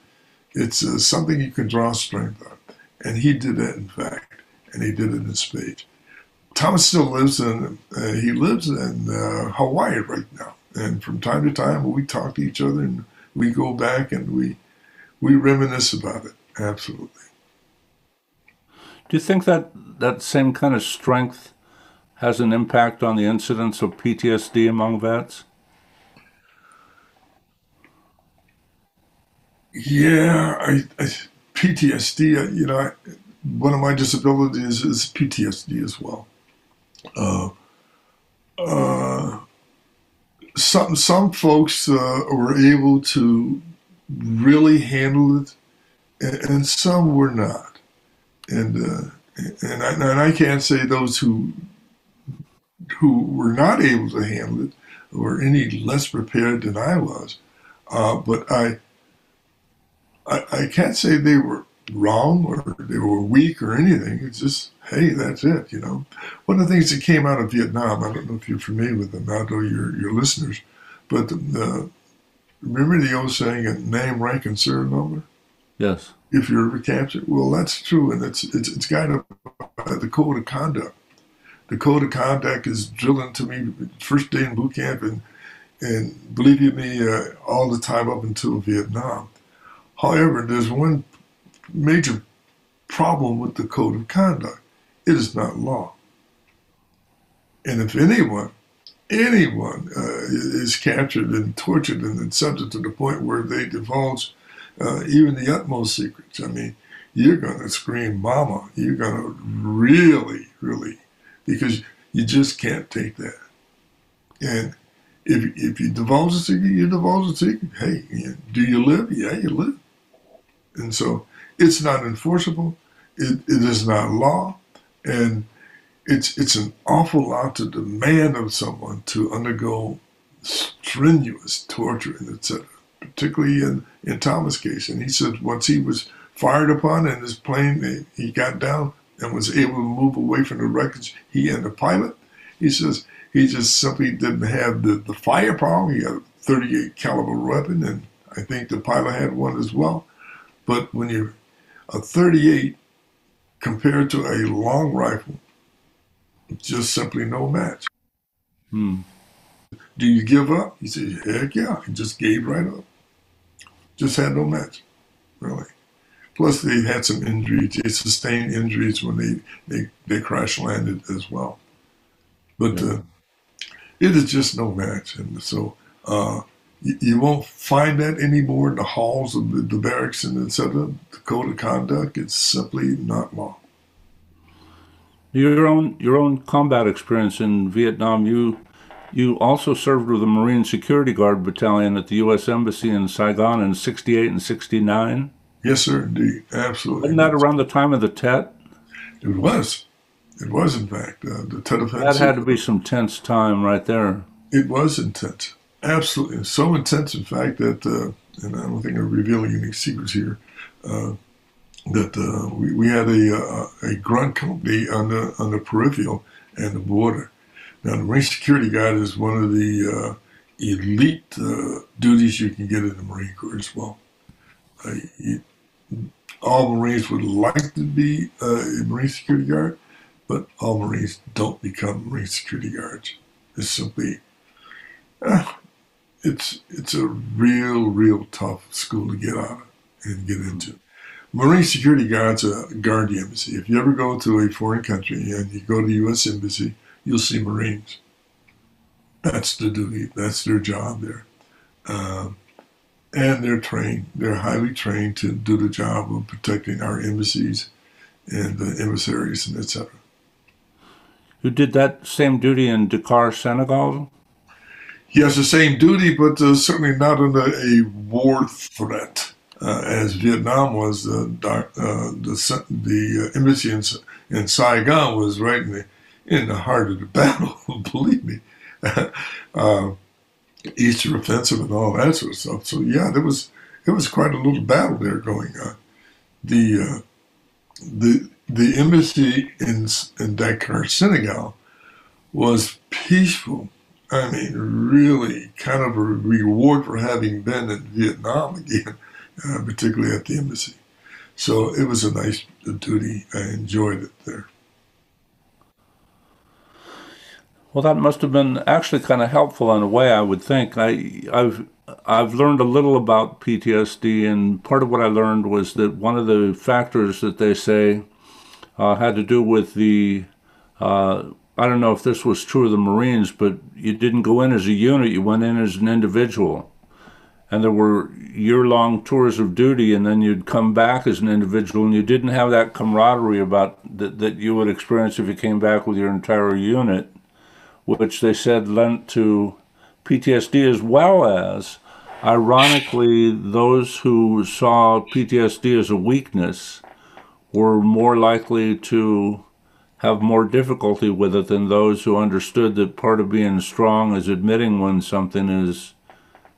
It's uh, something you can draw strength on. And he did that, in fact, and he did it in spades. Thomas still lives in, uh, he lives in uh, Hawaii right now. And from time to time, we talk to each other and we go back and we, we reminisce about it. Absolutely. Do you think that that same kind of strength has an impact on the incidence of PTSD among vets? Yeah, I, I, PTSD. You know, I, one of my disabilities is PTSD as well. Uh, uh, some some folks uh, were able to really handle it, and, and some were not. And uh, and I, and I can't say those who who were not able to handle it were any less prepared than I was. Uh, but I, I, I can't say they were wrong or they were weak or anything. It's just, hey, that's it, you know. One of the things that came out of Vietnam, I don't know if you're familiar with them, not or your, your listeners, but the, remember the old saying, name, rank, and serial number? Yes. If you're ever captured? Well, that's true, and it's, it's, it's guided by the code of conduct the code of conduct is drilled into me first day in boot camp and and believe you me, uh, all the time up until Vietnam. However, there's one major problem with the code of conduct. It is not law. And if anyone, anyone uh, is captured and tortured and subject to the point where they divulge uh, even the utmost secrets, I mean, you're going to scream, mama. You're going to really, really because you just can't take that. And if, if you divulge a secret, you divulge a secret. Hey, do you live? Yeah, you live. And so it's not enforceable. It, it is not law. And it's, it's an awful lot to demand of someone to undergo strenuous torture and etc. Particularly in, in Thomas' case. And he said once he was fired upon and his plane, eh, he got down, and was able to move away from the wreckage, he and the pilot. He says he just simply didn't have the, the firepower. He had a 38 caliber weapon, and I think the pilot had one as well. But when you're a 38 compared to a long rifle, just simply no match. Hmm. Do you give up? He said, heck yeah. He just gave right up. Just had no match, really. Plus, they had some injuries. They sustained injuries when they, they, they crash landed as well. But yeah. uh, it is just no match. And so uh, you, won't find that anymore in the halls of the, the barracks and etc. The code of conduct, it's simply not law. Your own your own combat experience in Vietnam, you you also served with the Marine Security Guard Battalion at the U.S. Embassy in Saigon in '68 and '69. Yes, sir, indeed, absolutely. Wasn't that around the time of the Tet? It was. It was, in fact, uh, the Tet Offensive. That had to be some tense time right there. It was intense, absolutely, so intense, in fact, that, uh, and I don't think I'm revealing any secrets here, uh, that uh, we, we had a, uh, a grunt company on the, on the peripheral and the border. Now, the Marine Security Guard is one of the uh, elite uh, duties you can get in the Marine Corps as well. Uh, all Marines would like to be uh, a Marine Security Guard, but all Marines don't become Marine Security Guards. It's simply, it's it's a real, real tough school to get out of and get into. Marine security guards uh, guard the embassy. If you ever go to a foreign country and you go to the U.S. embassy, you'll see Marines. That's the duty. That's their job there, um, and they're trained. They're highly trained to do the job of protecting our embassies and the emissaries and etc. Who did that same duty in Dakar, Senegal? He has the same duty, but uh, certainly not under a war threat uh, as Vietnam was, uh, uh, the the uh, embassy in, in, Saigon was right in the in the heart of the battle. believe me, uh, Eastern Offensive and all that sort of stuff. So yeah, there was it was quite a little battle there going on. The the the embassy in in Dakar, Senegal, was peaceful. I mean, really kind of a reward for having been in Vietnam again uh, particularly at the embassy. So it was a nice duty. I enjoyed it there. Well, that must have been actually kind of helpful in a way. I would think. I, I've I've learned a little about PTSD, and part of what I learned was that one of the factors that they say uh, had to do with the uh, I don't know if this was true of the Marines, but you didn't go in as a unit; you went in as an individual. And there were year long tours of duty, and then you'd come back as an individual, and you didn't have that camaraderie about that, that you would experience if you came back with your entire unit, which they said lent to PTSD as well as, ironically, those who saw PTSD as a weakness were more likely to have more difficulty with it than those who understood that part of being strong is admitting when something is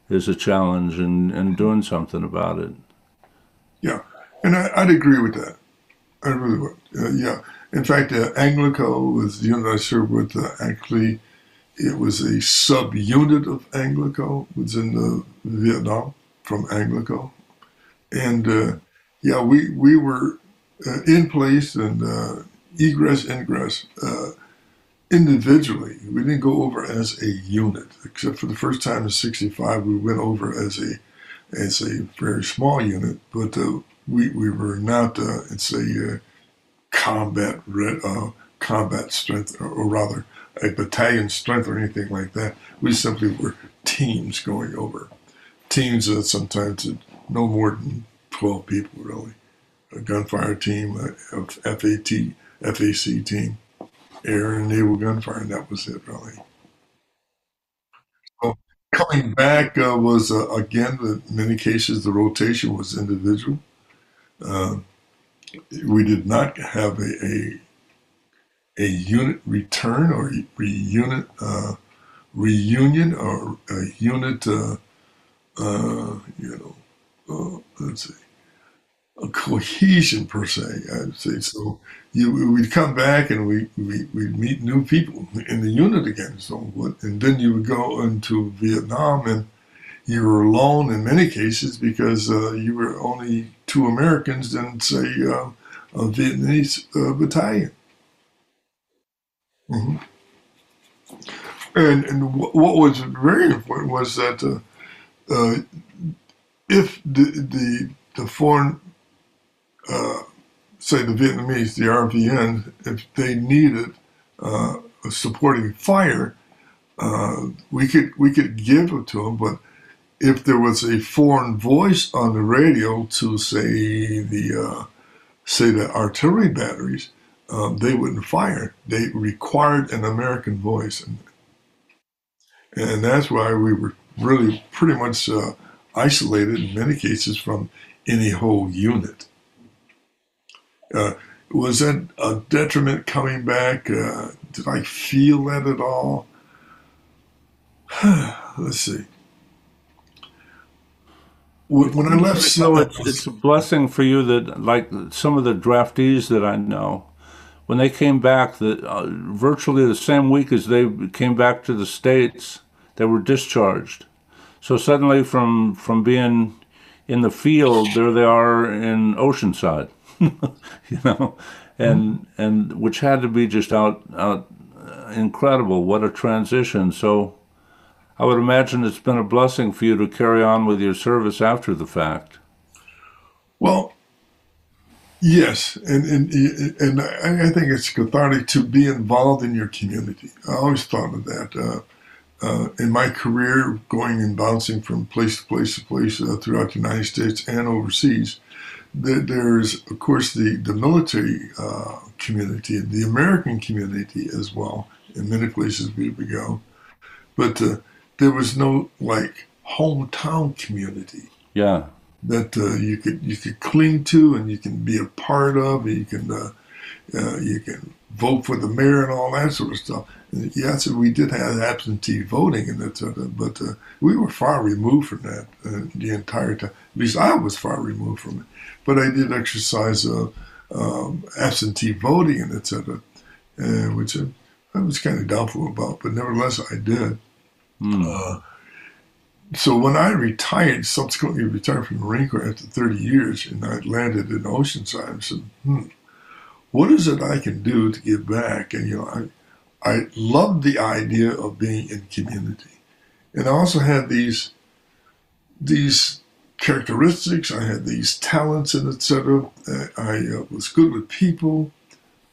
is a challenge and, and doing something about it. Yeah, and I, would agree with that. I really would. Uh, yeah. In fact, uh, Anglico was the unit I served with. Uh, actually, it was a subunit of Anglico. Was in the Vietnam from Anglico, and uh, yeah, we we were uh, in place and uh, egress ingress individually. We didn't go over as a unit, except for the first time in '65. We went over as a as a very small unit, but uh, we we were not. Uh, it's a uh, combat uh, combat strength, or, or, rather a battalion strength, or anything like that. We simply were teams going over. Teams that sometimes had no more than twelve people, really. A gunfire team, a FAT, FAC team air and naval gunfire, and that was it, really. So coming back uh, was, uh, again, in many cases, the rotation was individual. Uh, we did not have a, a, a unit return or a unit uh, reunion or a unit, uh, uh, you know, let's see, cohesion per se. I'd say so. You, we'd come back and we we we'd meet new people in the unit again. So? And then you would go into Vietnam and you were alone in many cases because uh, you were only two Americans and say uh, a Vietnamese uh, battalion. Mm-hmm. And, and what was very important was that uh, uh, if the, the, the foreign, say the Vietnamese, the RVN, if they needed uh, supporting fire, uh, we could we could give it to them, but if there was a foreign voice on the radio to say the uh, say the artillery batteries, um, they wouldn't fire. They required an American voice, and and that's why we were really pretty much uh, isolated in many cases from any whole unit. Uh, was that a detriment coming back? Uh, did I feel that at all? Let's see. When I left, so it's, it's a blessing for you that, like some of the draftees that I know, when they came back, that uh, virtually the same week as they came back to the states, they were discharged. So suddenly, from from being in the field, there they are in Oceanside, you know, and mm-hmm. and which had to be just out out uh, incredible. What a transition! So I would imagine it's been a blessing for you to carry on with your service after the fact. Well, yes, and and and I think it's cathartic to be involved in your community. I always thought of that. Uh, uh, in my career, going and bouncing from place to place to place uh, throughout the United States and overseas, there's of course the the military uh, community, the American community as well. In many places we would go, but uh, there was no like hometown community. Yeah. That uh, you could you could cling to and you can be a part of. And you can uh, uh, you can vote for the mayor and all that sort of stuff. Yes, we did have absentee voting and that sort of, but uh, we were far removed from that uh, the entire time. At least I was far removed from it. But I did exercise uh, um, absentee voting and etc., which I was kind of doubtful about, but nevertheless I did. Mm. Uh, so when I retired, subsequently retired from the Marine Corps after 30 years, and I landed in Oceanside, I said, hmm, what is it I can do to give back? And, you know, I, I loved the idea of being in community. And I also had these, these characteristics, I had these talents and etc. I uh, was good with people.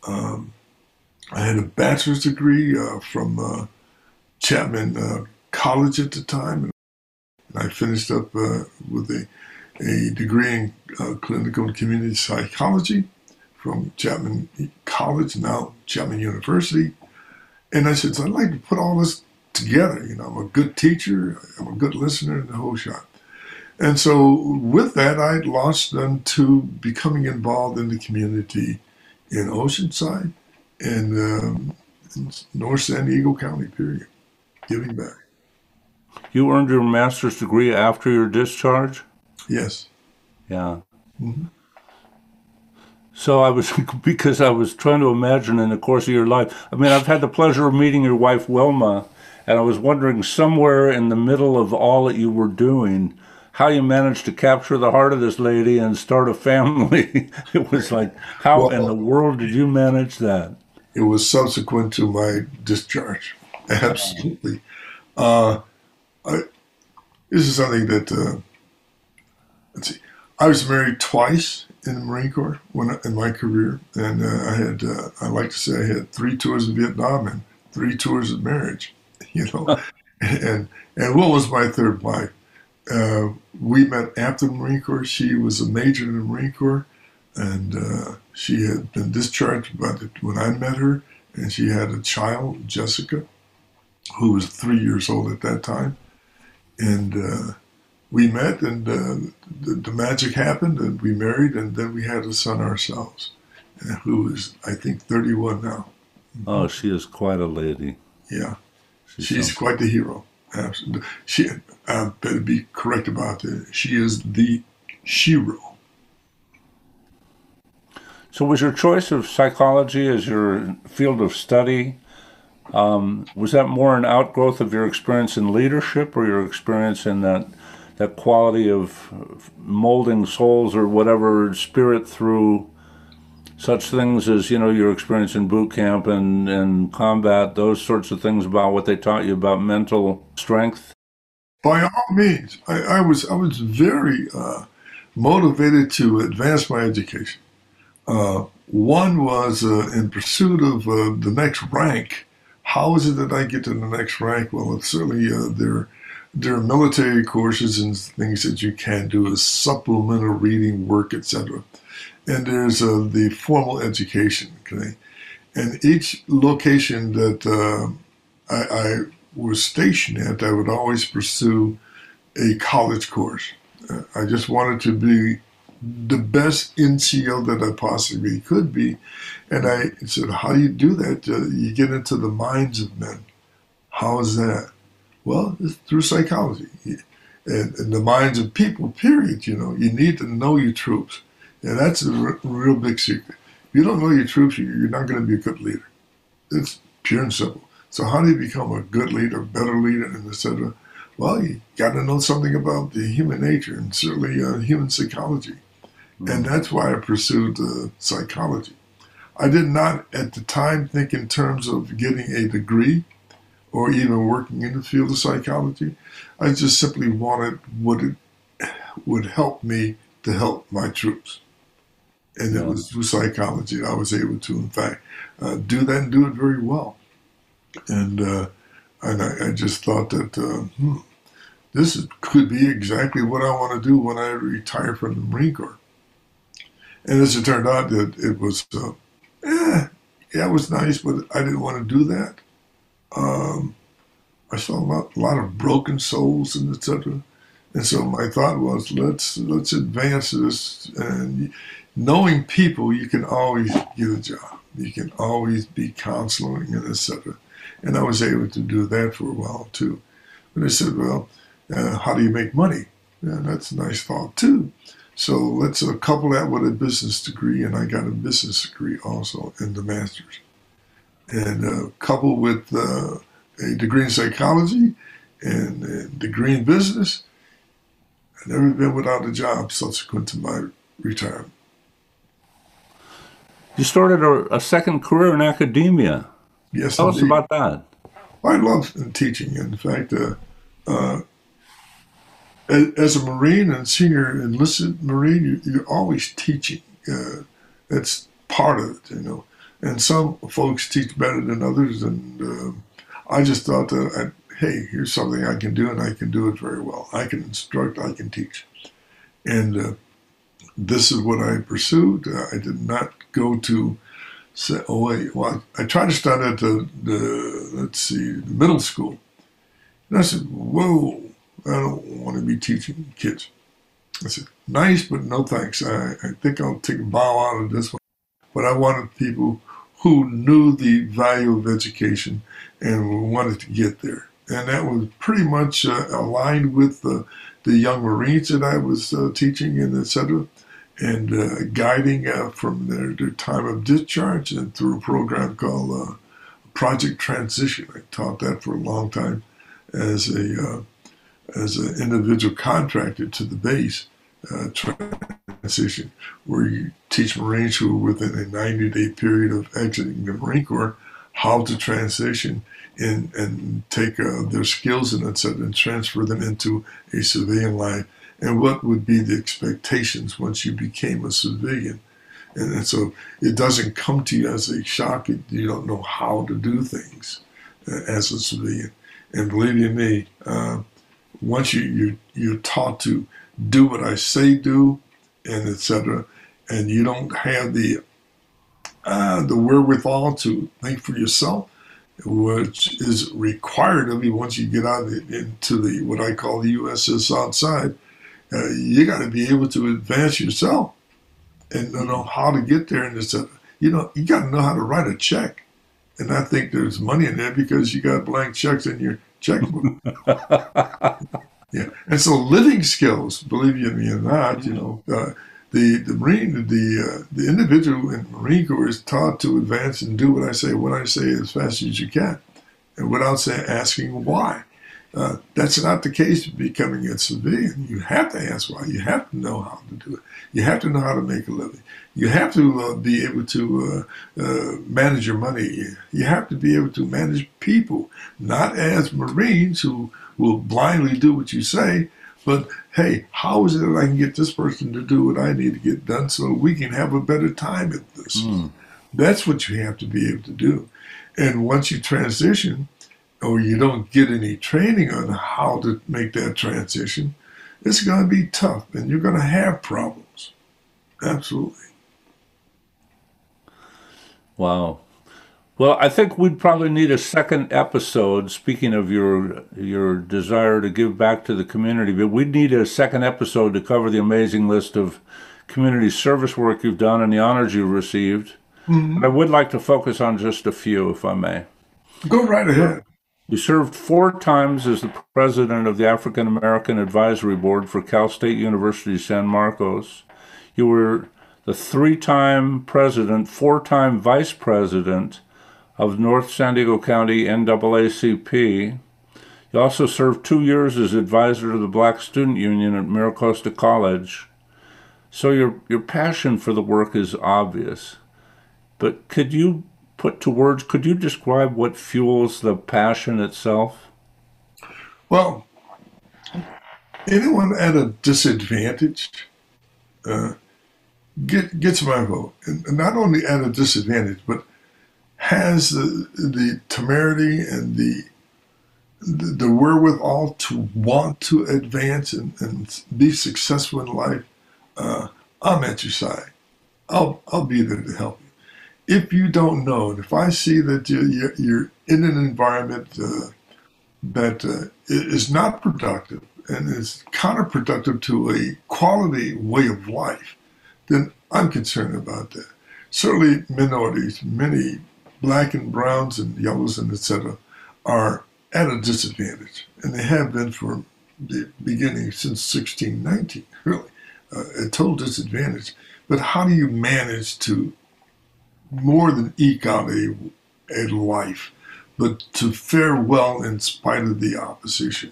Um, I had a bachelor's degree uh, from uh, Chapman uh, college at the time. And I finished up uh, with a, a degree in uh, clinical and community psychology from Chapman College, now Chapman University. And I said, so I'd like to put all this together. You know, I'm a good teacher, I'm a good listener, and the whole shot. And so with that, I launched into becoming involved in the community in Oceanside and um, in North San Diego County, period, giving back. You earned your master's degree after your discharge? Yes. Yeah. Mm-hmm. So I was, because I was trying to imagine in the course of your life. I mean, I've had the pleasure of meeting your wife, Wilma, and I was wondering somewhere in the middle of all that you were doing, how you managed to capture the heart of this lady and start a family. it was like, how well, in the world did you manage that? It was subsequent to my discharge. Absolutely. Uh, I, this is something that uh, let's see. I was married twice in the Marine Corps when in my career, and uh, I had uh, I like to say I had three tours of Vietnam and three tours of marriage. You know, and and what was my third wife? Uh, we met after the Marine Corps. She was a major in the Marine Corps, and uh, she had been discharged by the, when I met her, and she had a child, Jessica, who was three years old at that time and uh, we met, and uh, the, the, magic happened, and we married, and then we had a son ourselves, uh, who is I think 31 now. Oh, she is quite a lady. Yeah, she's, she's quite the hero. Absolutely. She, I better be correct about that. She is the shero. So, was your choice of psychology as your field of study um, was that more an outgrowth of your experience in leadership or your experience in that that quality of molding souls or whatever spirit through such things as you know your experience in boot camp and and combat, those sorts of things about what they taught you about mental strength? By all means, I, I was I was very uh, motivated to advance my education. Uh, one was uh, in pursuit of uh, the next rank. How is it that I get to the next rank? Well, it's certainly uh, there there are military courses and things that you can do as supplemental reading work, etc. And there's uh, the formal education. Okay, and each location that uh, I, I, was stationed at, I would always pursue a college course. Uh, I just wanted to be the best NCO that I possibly could be. And I said, How do you do that? Uh, you get into the minds of men. How is that? Well, it's through psychology and, and, the minds of people, period. You know, you need to know your troops. And that's a r- real big secret. If you don't know your troops, you're not going to be a good leader. It's pure and simple. So how do you become a good leader, better leader, and etc.? Well, you got to know something about the human nature and certainly uh, human psychology. Mm-hmm. And that's why I pursued uh, psychology. I did not at the time think in terms of getting a degree or even working in the field of psychology. I just simply wanted what it would help me to help my troops. And it was through psychology I was able to, in fact, uh, do that and do it very well. And uh, and I, I, just thought that uh, hmm, this is, could be exactly what I want to do when I retire from the Marine Corps. And as it turned out, that it was, uh, eh, yeah, it was nice, but I didn't want to do that. Um, I saw a lot, a lot of broken souls and etc. And so my thought was, let's let's advance this. And knowing people, you can always get a job. You can always be counseling and etc. And I was able to do that for a while too. But I said, well, uh, how do you make money? Yeah, that's a nice thought too. So let's uh, couple that with a business degree, and I got a business degree also in the master's and uh, coupled with uh, a degree in psychology and a degree in business, I've never been without a job subsequent to my retirement. You started a, a second career in academia. Yes, tell indeed. us about that. I love teaching. In fact, uh, uh, as a Marine and senior enlisted Marine, you, are always teaching. Uh, that's part of it, you know and some folks teach better than others. And uh, I just thought that, I, hey, here's something I can do, and I can do it very well. I can instruct, I can teach, and uh, this is what I pursued. Uh, I did not go to say, oh wait, well, I, tried to start at the, the let's see, the middle school, and I said, whoa, I don't want to be teaching kids. I said, nice, but no thanks. I, I think I'll take a bow out of this one. But I wanted people who knew the value of education and wanted to get there. And that was pretty much uh, aligned with the, the young Marines that I was uh, teaching and etc. And uh, guiding uh, from their, their time of discharge and through a program called uh, Project Transition. I taught that for a long time as a uh, as an individual contractor to the base transition, where you teach Marines who are within a 90 day period of exiting the Marine Corps how to transition in, and take uh, their skills and, etc., and transfer them into a civilian life, and what would be the expectations once you became a civilian. And, and so it doesn't come to you as a shock. You don't know how to do things uh, as a civilian. And believe you me, uh, once you, you, you're taught to do what I say do, and etc. And you don't have the uh, the wherewithal to think for yourself, which is required of you once you get out into the what I call the USS outside. Uh, you got to be able to advance yourself and know how to get there. And etc. You know, you got to know how to write a check. And I think there's money in there because you got blank checks in your checkbook. Yeah, and so living skills, believe you me or not, you know, uh, the the Marine, the uh, the individual in Marine Corps is taught to advance and do what I say when I say as fast as you can, and without saying asking why. Uh, that's not the case becoming a civilian. You have to ask why. You have to know how to do it. You have to know how to make a living. You have to uh, be able to uh, uh, manage your money. You have to be able to manage people, not as Marines who will blindly do what you say, but hey, how is it that I can get this person to do what I need to get done so we can have a better time at this? Mm. That's what you have to be able to do. And once you transition, or you don't get any training on how to make that transition, it's going to be tough and you're going to have problems. Absolutely. Wow. Well, I think we'd probably need a second episode. Speaking of your your desire to give back to the community, but we'd need a second episode to cover the amazing list of community service work you've done and the honors you've received. Mm-hmm. I would like to focus on just a few, if I may. Go right ahead. You served four times as the president of the African American Advisory Board for Cal State University San Marcos. You were the three time president, four time vice president of North San Diego County NAACP. He also served two years as advisor to the Black Student Union at MiraCosta College. So your, your passion for the work is obvious. But could you put to words, could you describe what fuels the passion itself? Well, anyone at a disadvantage uh, get, gets my vote. And not only at a disadvantage, but has the, the temerity and the, the, the wherewithal to want to advance and, and be successful in life, uh, I'm at your side. I'll, I'll be there to help you. if you don't know, and if I see that you're, you're in an environment uh, that uh, is not productive and is counterproductive to a quality way of life, then I'm concerned about that. Certainly, minorities, many black and browns and yellows and etc., are at a disadvantage, and they have been for the beginning since 1619, really, uh, a total disadvantage. But how do you manage to more than eke out a, a life, but to fare well in spite of the opposition.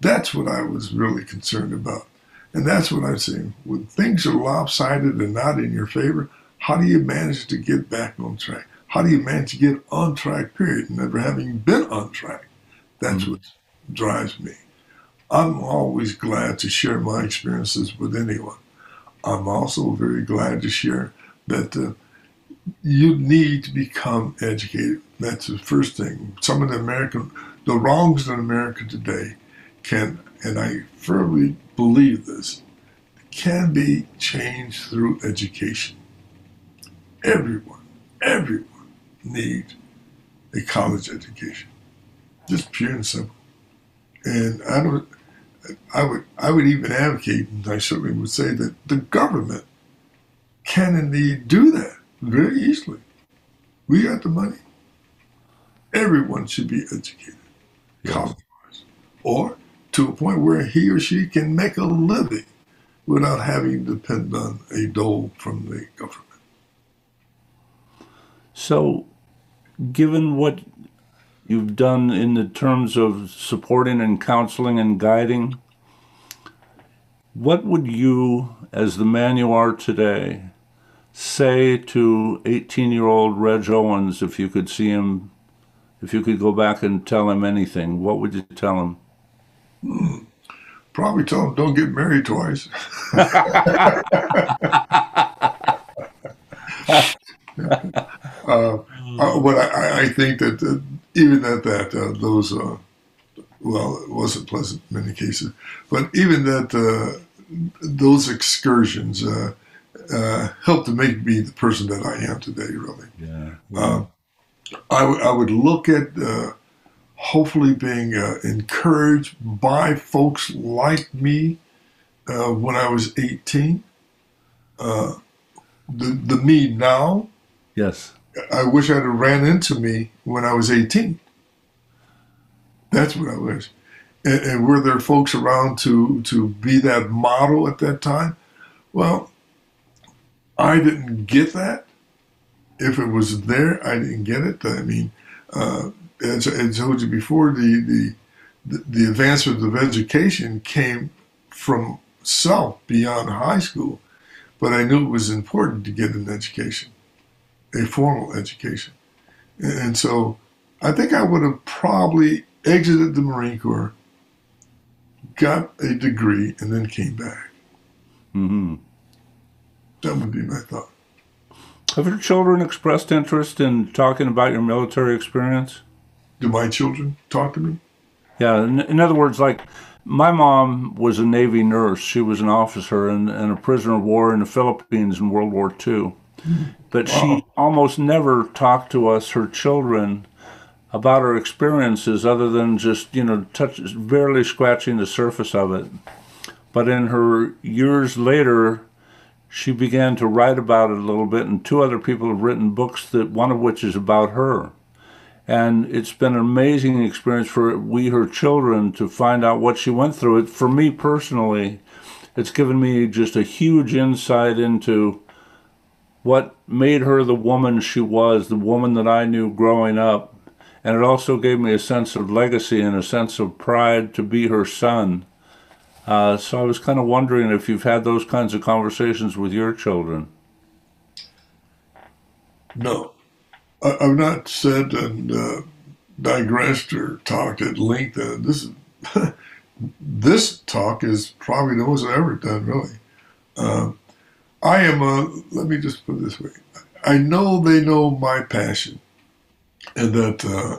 That's what I was really concerned about. And that's what I'm saying. When things are lopsided and not in your favor, how do you manage to get back on track? How do you manage to get on track, period? Never having been on track. That's mm-hmm. what drives me. I'm always glad to share my experiences with anyone. I'm also very glad to share that uh, you need to become educated. That's the first thing. Some of the American, the wrongs in America today can, and I firmly believe this, can be changed through education. Everyone, everyone needs a college education. Just pure and simple. And I don't, I would, I would even advocate, and I certainly would say that the government can indeed do that very easily. We got the money. Everyone should be educated, yes. college-wise, or to a point where he or she can make a living without having to depend on a dole from the government. So, given what you've done in the terms of supporting and counseling and guiding, what would you, as the man you are today, say to 18 year old Reg Owens if you could see him, if you could go back and tell him anything, what would you tell him? Probably tell him don't get married twice. uh, uh, but I, I, think that uh, even at that, uh, those, uh, well, it wasn't pleasant in many cases, but even that, uh, those excursions, uh, helped to make me the person that I am today, really. Yeah. Uh, I, w- I would look at uh, hopefully being uh, encouraged by folks like me uh, when I was 18. Uh, the, the me now. Yes. I wish I'd have ran into me when I was 18. That's what I wish. And, and were there folks around to, to be that model at that time? Well, I didn't get that. If it was there, I didn't get it. I mean, uh, as I told you before, the, the the, advancement of education came from self beyond high school, but I knew it was important to get an education, a formal education. And so I think I would have probably exited the Marine Corps, got a degree, and then came back. hmm That would be my thought. Have your children expressed interest in talking about your military experience? Do my children talk to me? Yeah, in, in other words, like my mom was a Navy nurse. She was an officer and, and a prisoner of war in the Philippines in World War II. But she almost never talked to us, her children, about her experiences other than just, you know, touch, barely scratching the surface of it. But in her years later, she began to write about it a little bit, and two other people have written books that one of which is about her. And it's been an amazing experience for we, her children, to find out what she went through. It for me personally, it's given me just a huge insight into what made her the woman she was, the woman that I knew growing up. And it also gave me a sense of legacy and a sense of pride to be her son. Uh, so I was kind of wondering if you've had those kinds of conversations with your children. No. I, I've not said and uh, digressed or talked at length. Uh, this this talk is probably the most I've ever done, really. Uh, I am a, let me just put this way. I know they know my passion and that uh,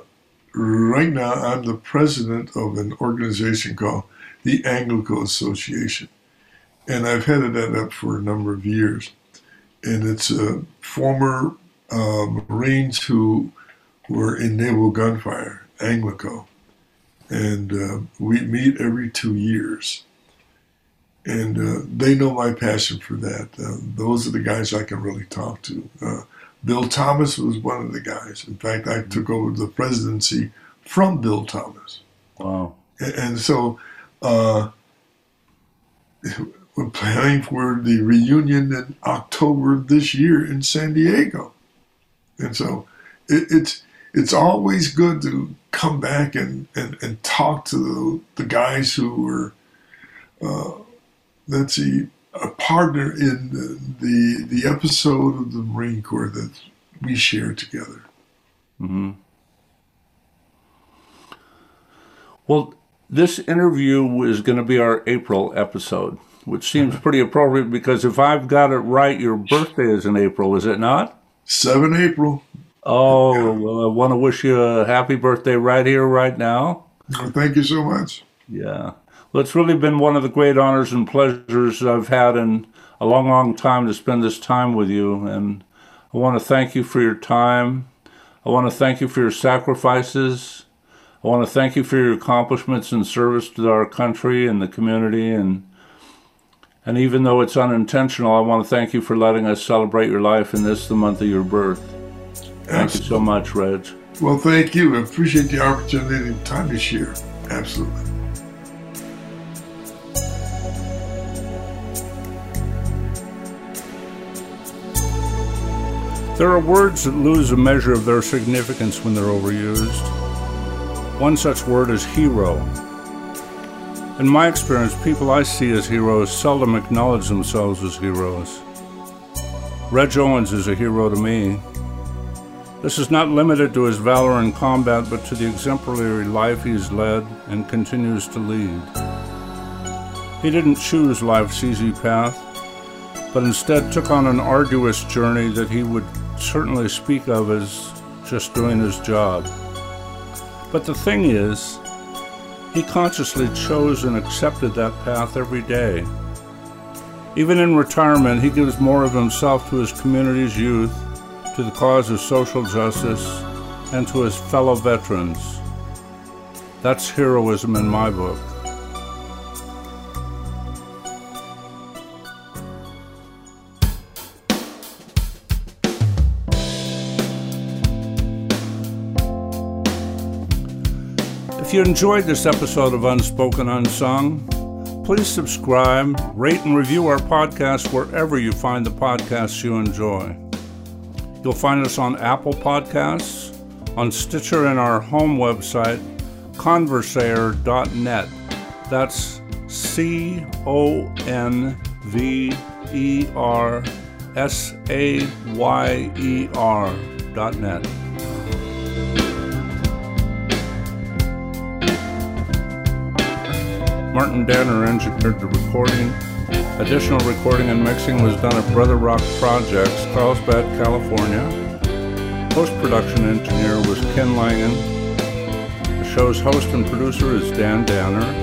right now I'm the president of an organization called the Anglico Association. And I've headed that up for a number of years. And it's uh, former uh, Marines who were in naval gunfire, Anglico. And uh, we meet every two years. And uh, they know my passion for that. Uh, those are the guys I can really talk to. Uh, Bill Thomas was one of the guys. In fact, I took over the presidency from Bill Thomas. Wow. And, and so uh, we're planning for the reunion in October this year in San Diego. And so it, it's it's always good to come back and, and, and talk to the, the guys who were, let's see, a partner in the, the, the episode of the Marine Corps that we shared together. hmm Well, this interview is going to be our April episode, which seems pretty appropriate because if I've got it right, your birthday is in April, is it not? 7 April. Oh, well, I want to wish you a happy birthday right here, right now. Well, thank you so much. Yeah. Well, it's really been one of the great honors and pleasures I've had in a long, long time to spend this time with you. And I want to thank you for your time. I want to thank you for your sacrifices. I want to thank you for your accomplishments and service to our country and the community. And and even though it's unintentional, I want to thank you for letting us celebrate your life in this, the month of your birth. Thank you so much, Reg. Well, thank you. I appreciate the opportunity and time to share. Absolutely. There are words that lose a measure of their significance when they're overused. One such word is hero. In my experience, people I see as heroes seldom acknowledge themselves as heroes. Reg Owens is a hero to me. This is not limited to his valor in combat, but to the exemplary life he's led and continues to lead. He didn't choose life's easy path, but instead took on an arduous journey that he would certainly speak of as just doing his job. But the thing is, he consciously chose and accepted that path every day. Even in retirement, he gives more of himself to his community's youth, to the cause of social justice, and to his fellow veterans. That's heroism in my book. If you enjoyed this episode of Unspoken Unsung, please subscribe, rate, and review our podcast wherever you find the podcasts you enjoy. You'll find us on Apple Podcasts, on Stitcher, and our home website, conversayer.net. That's C O N V E R S A Y E R dot net. Martin Danner engineered the recording. Additional recording and mixing was done at Brother Rock Projects, Carlsbad, California. Post production engineer was Ken Langen. The show's host and producer is Dan Danner.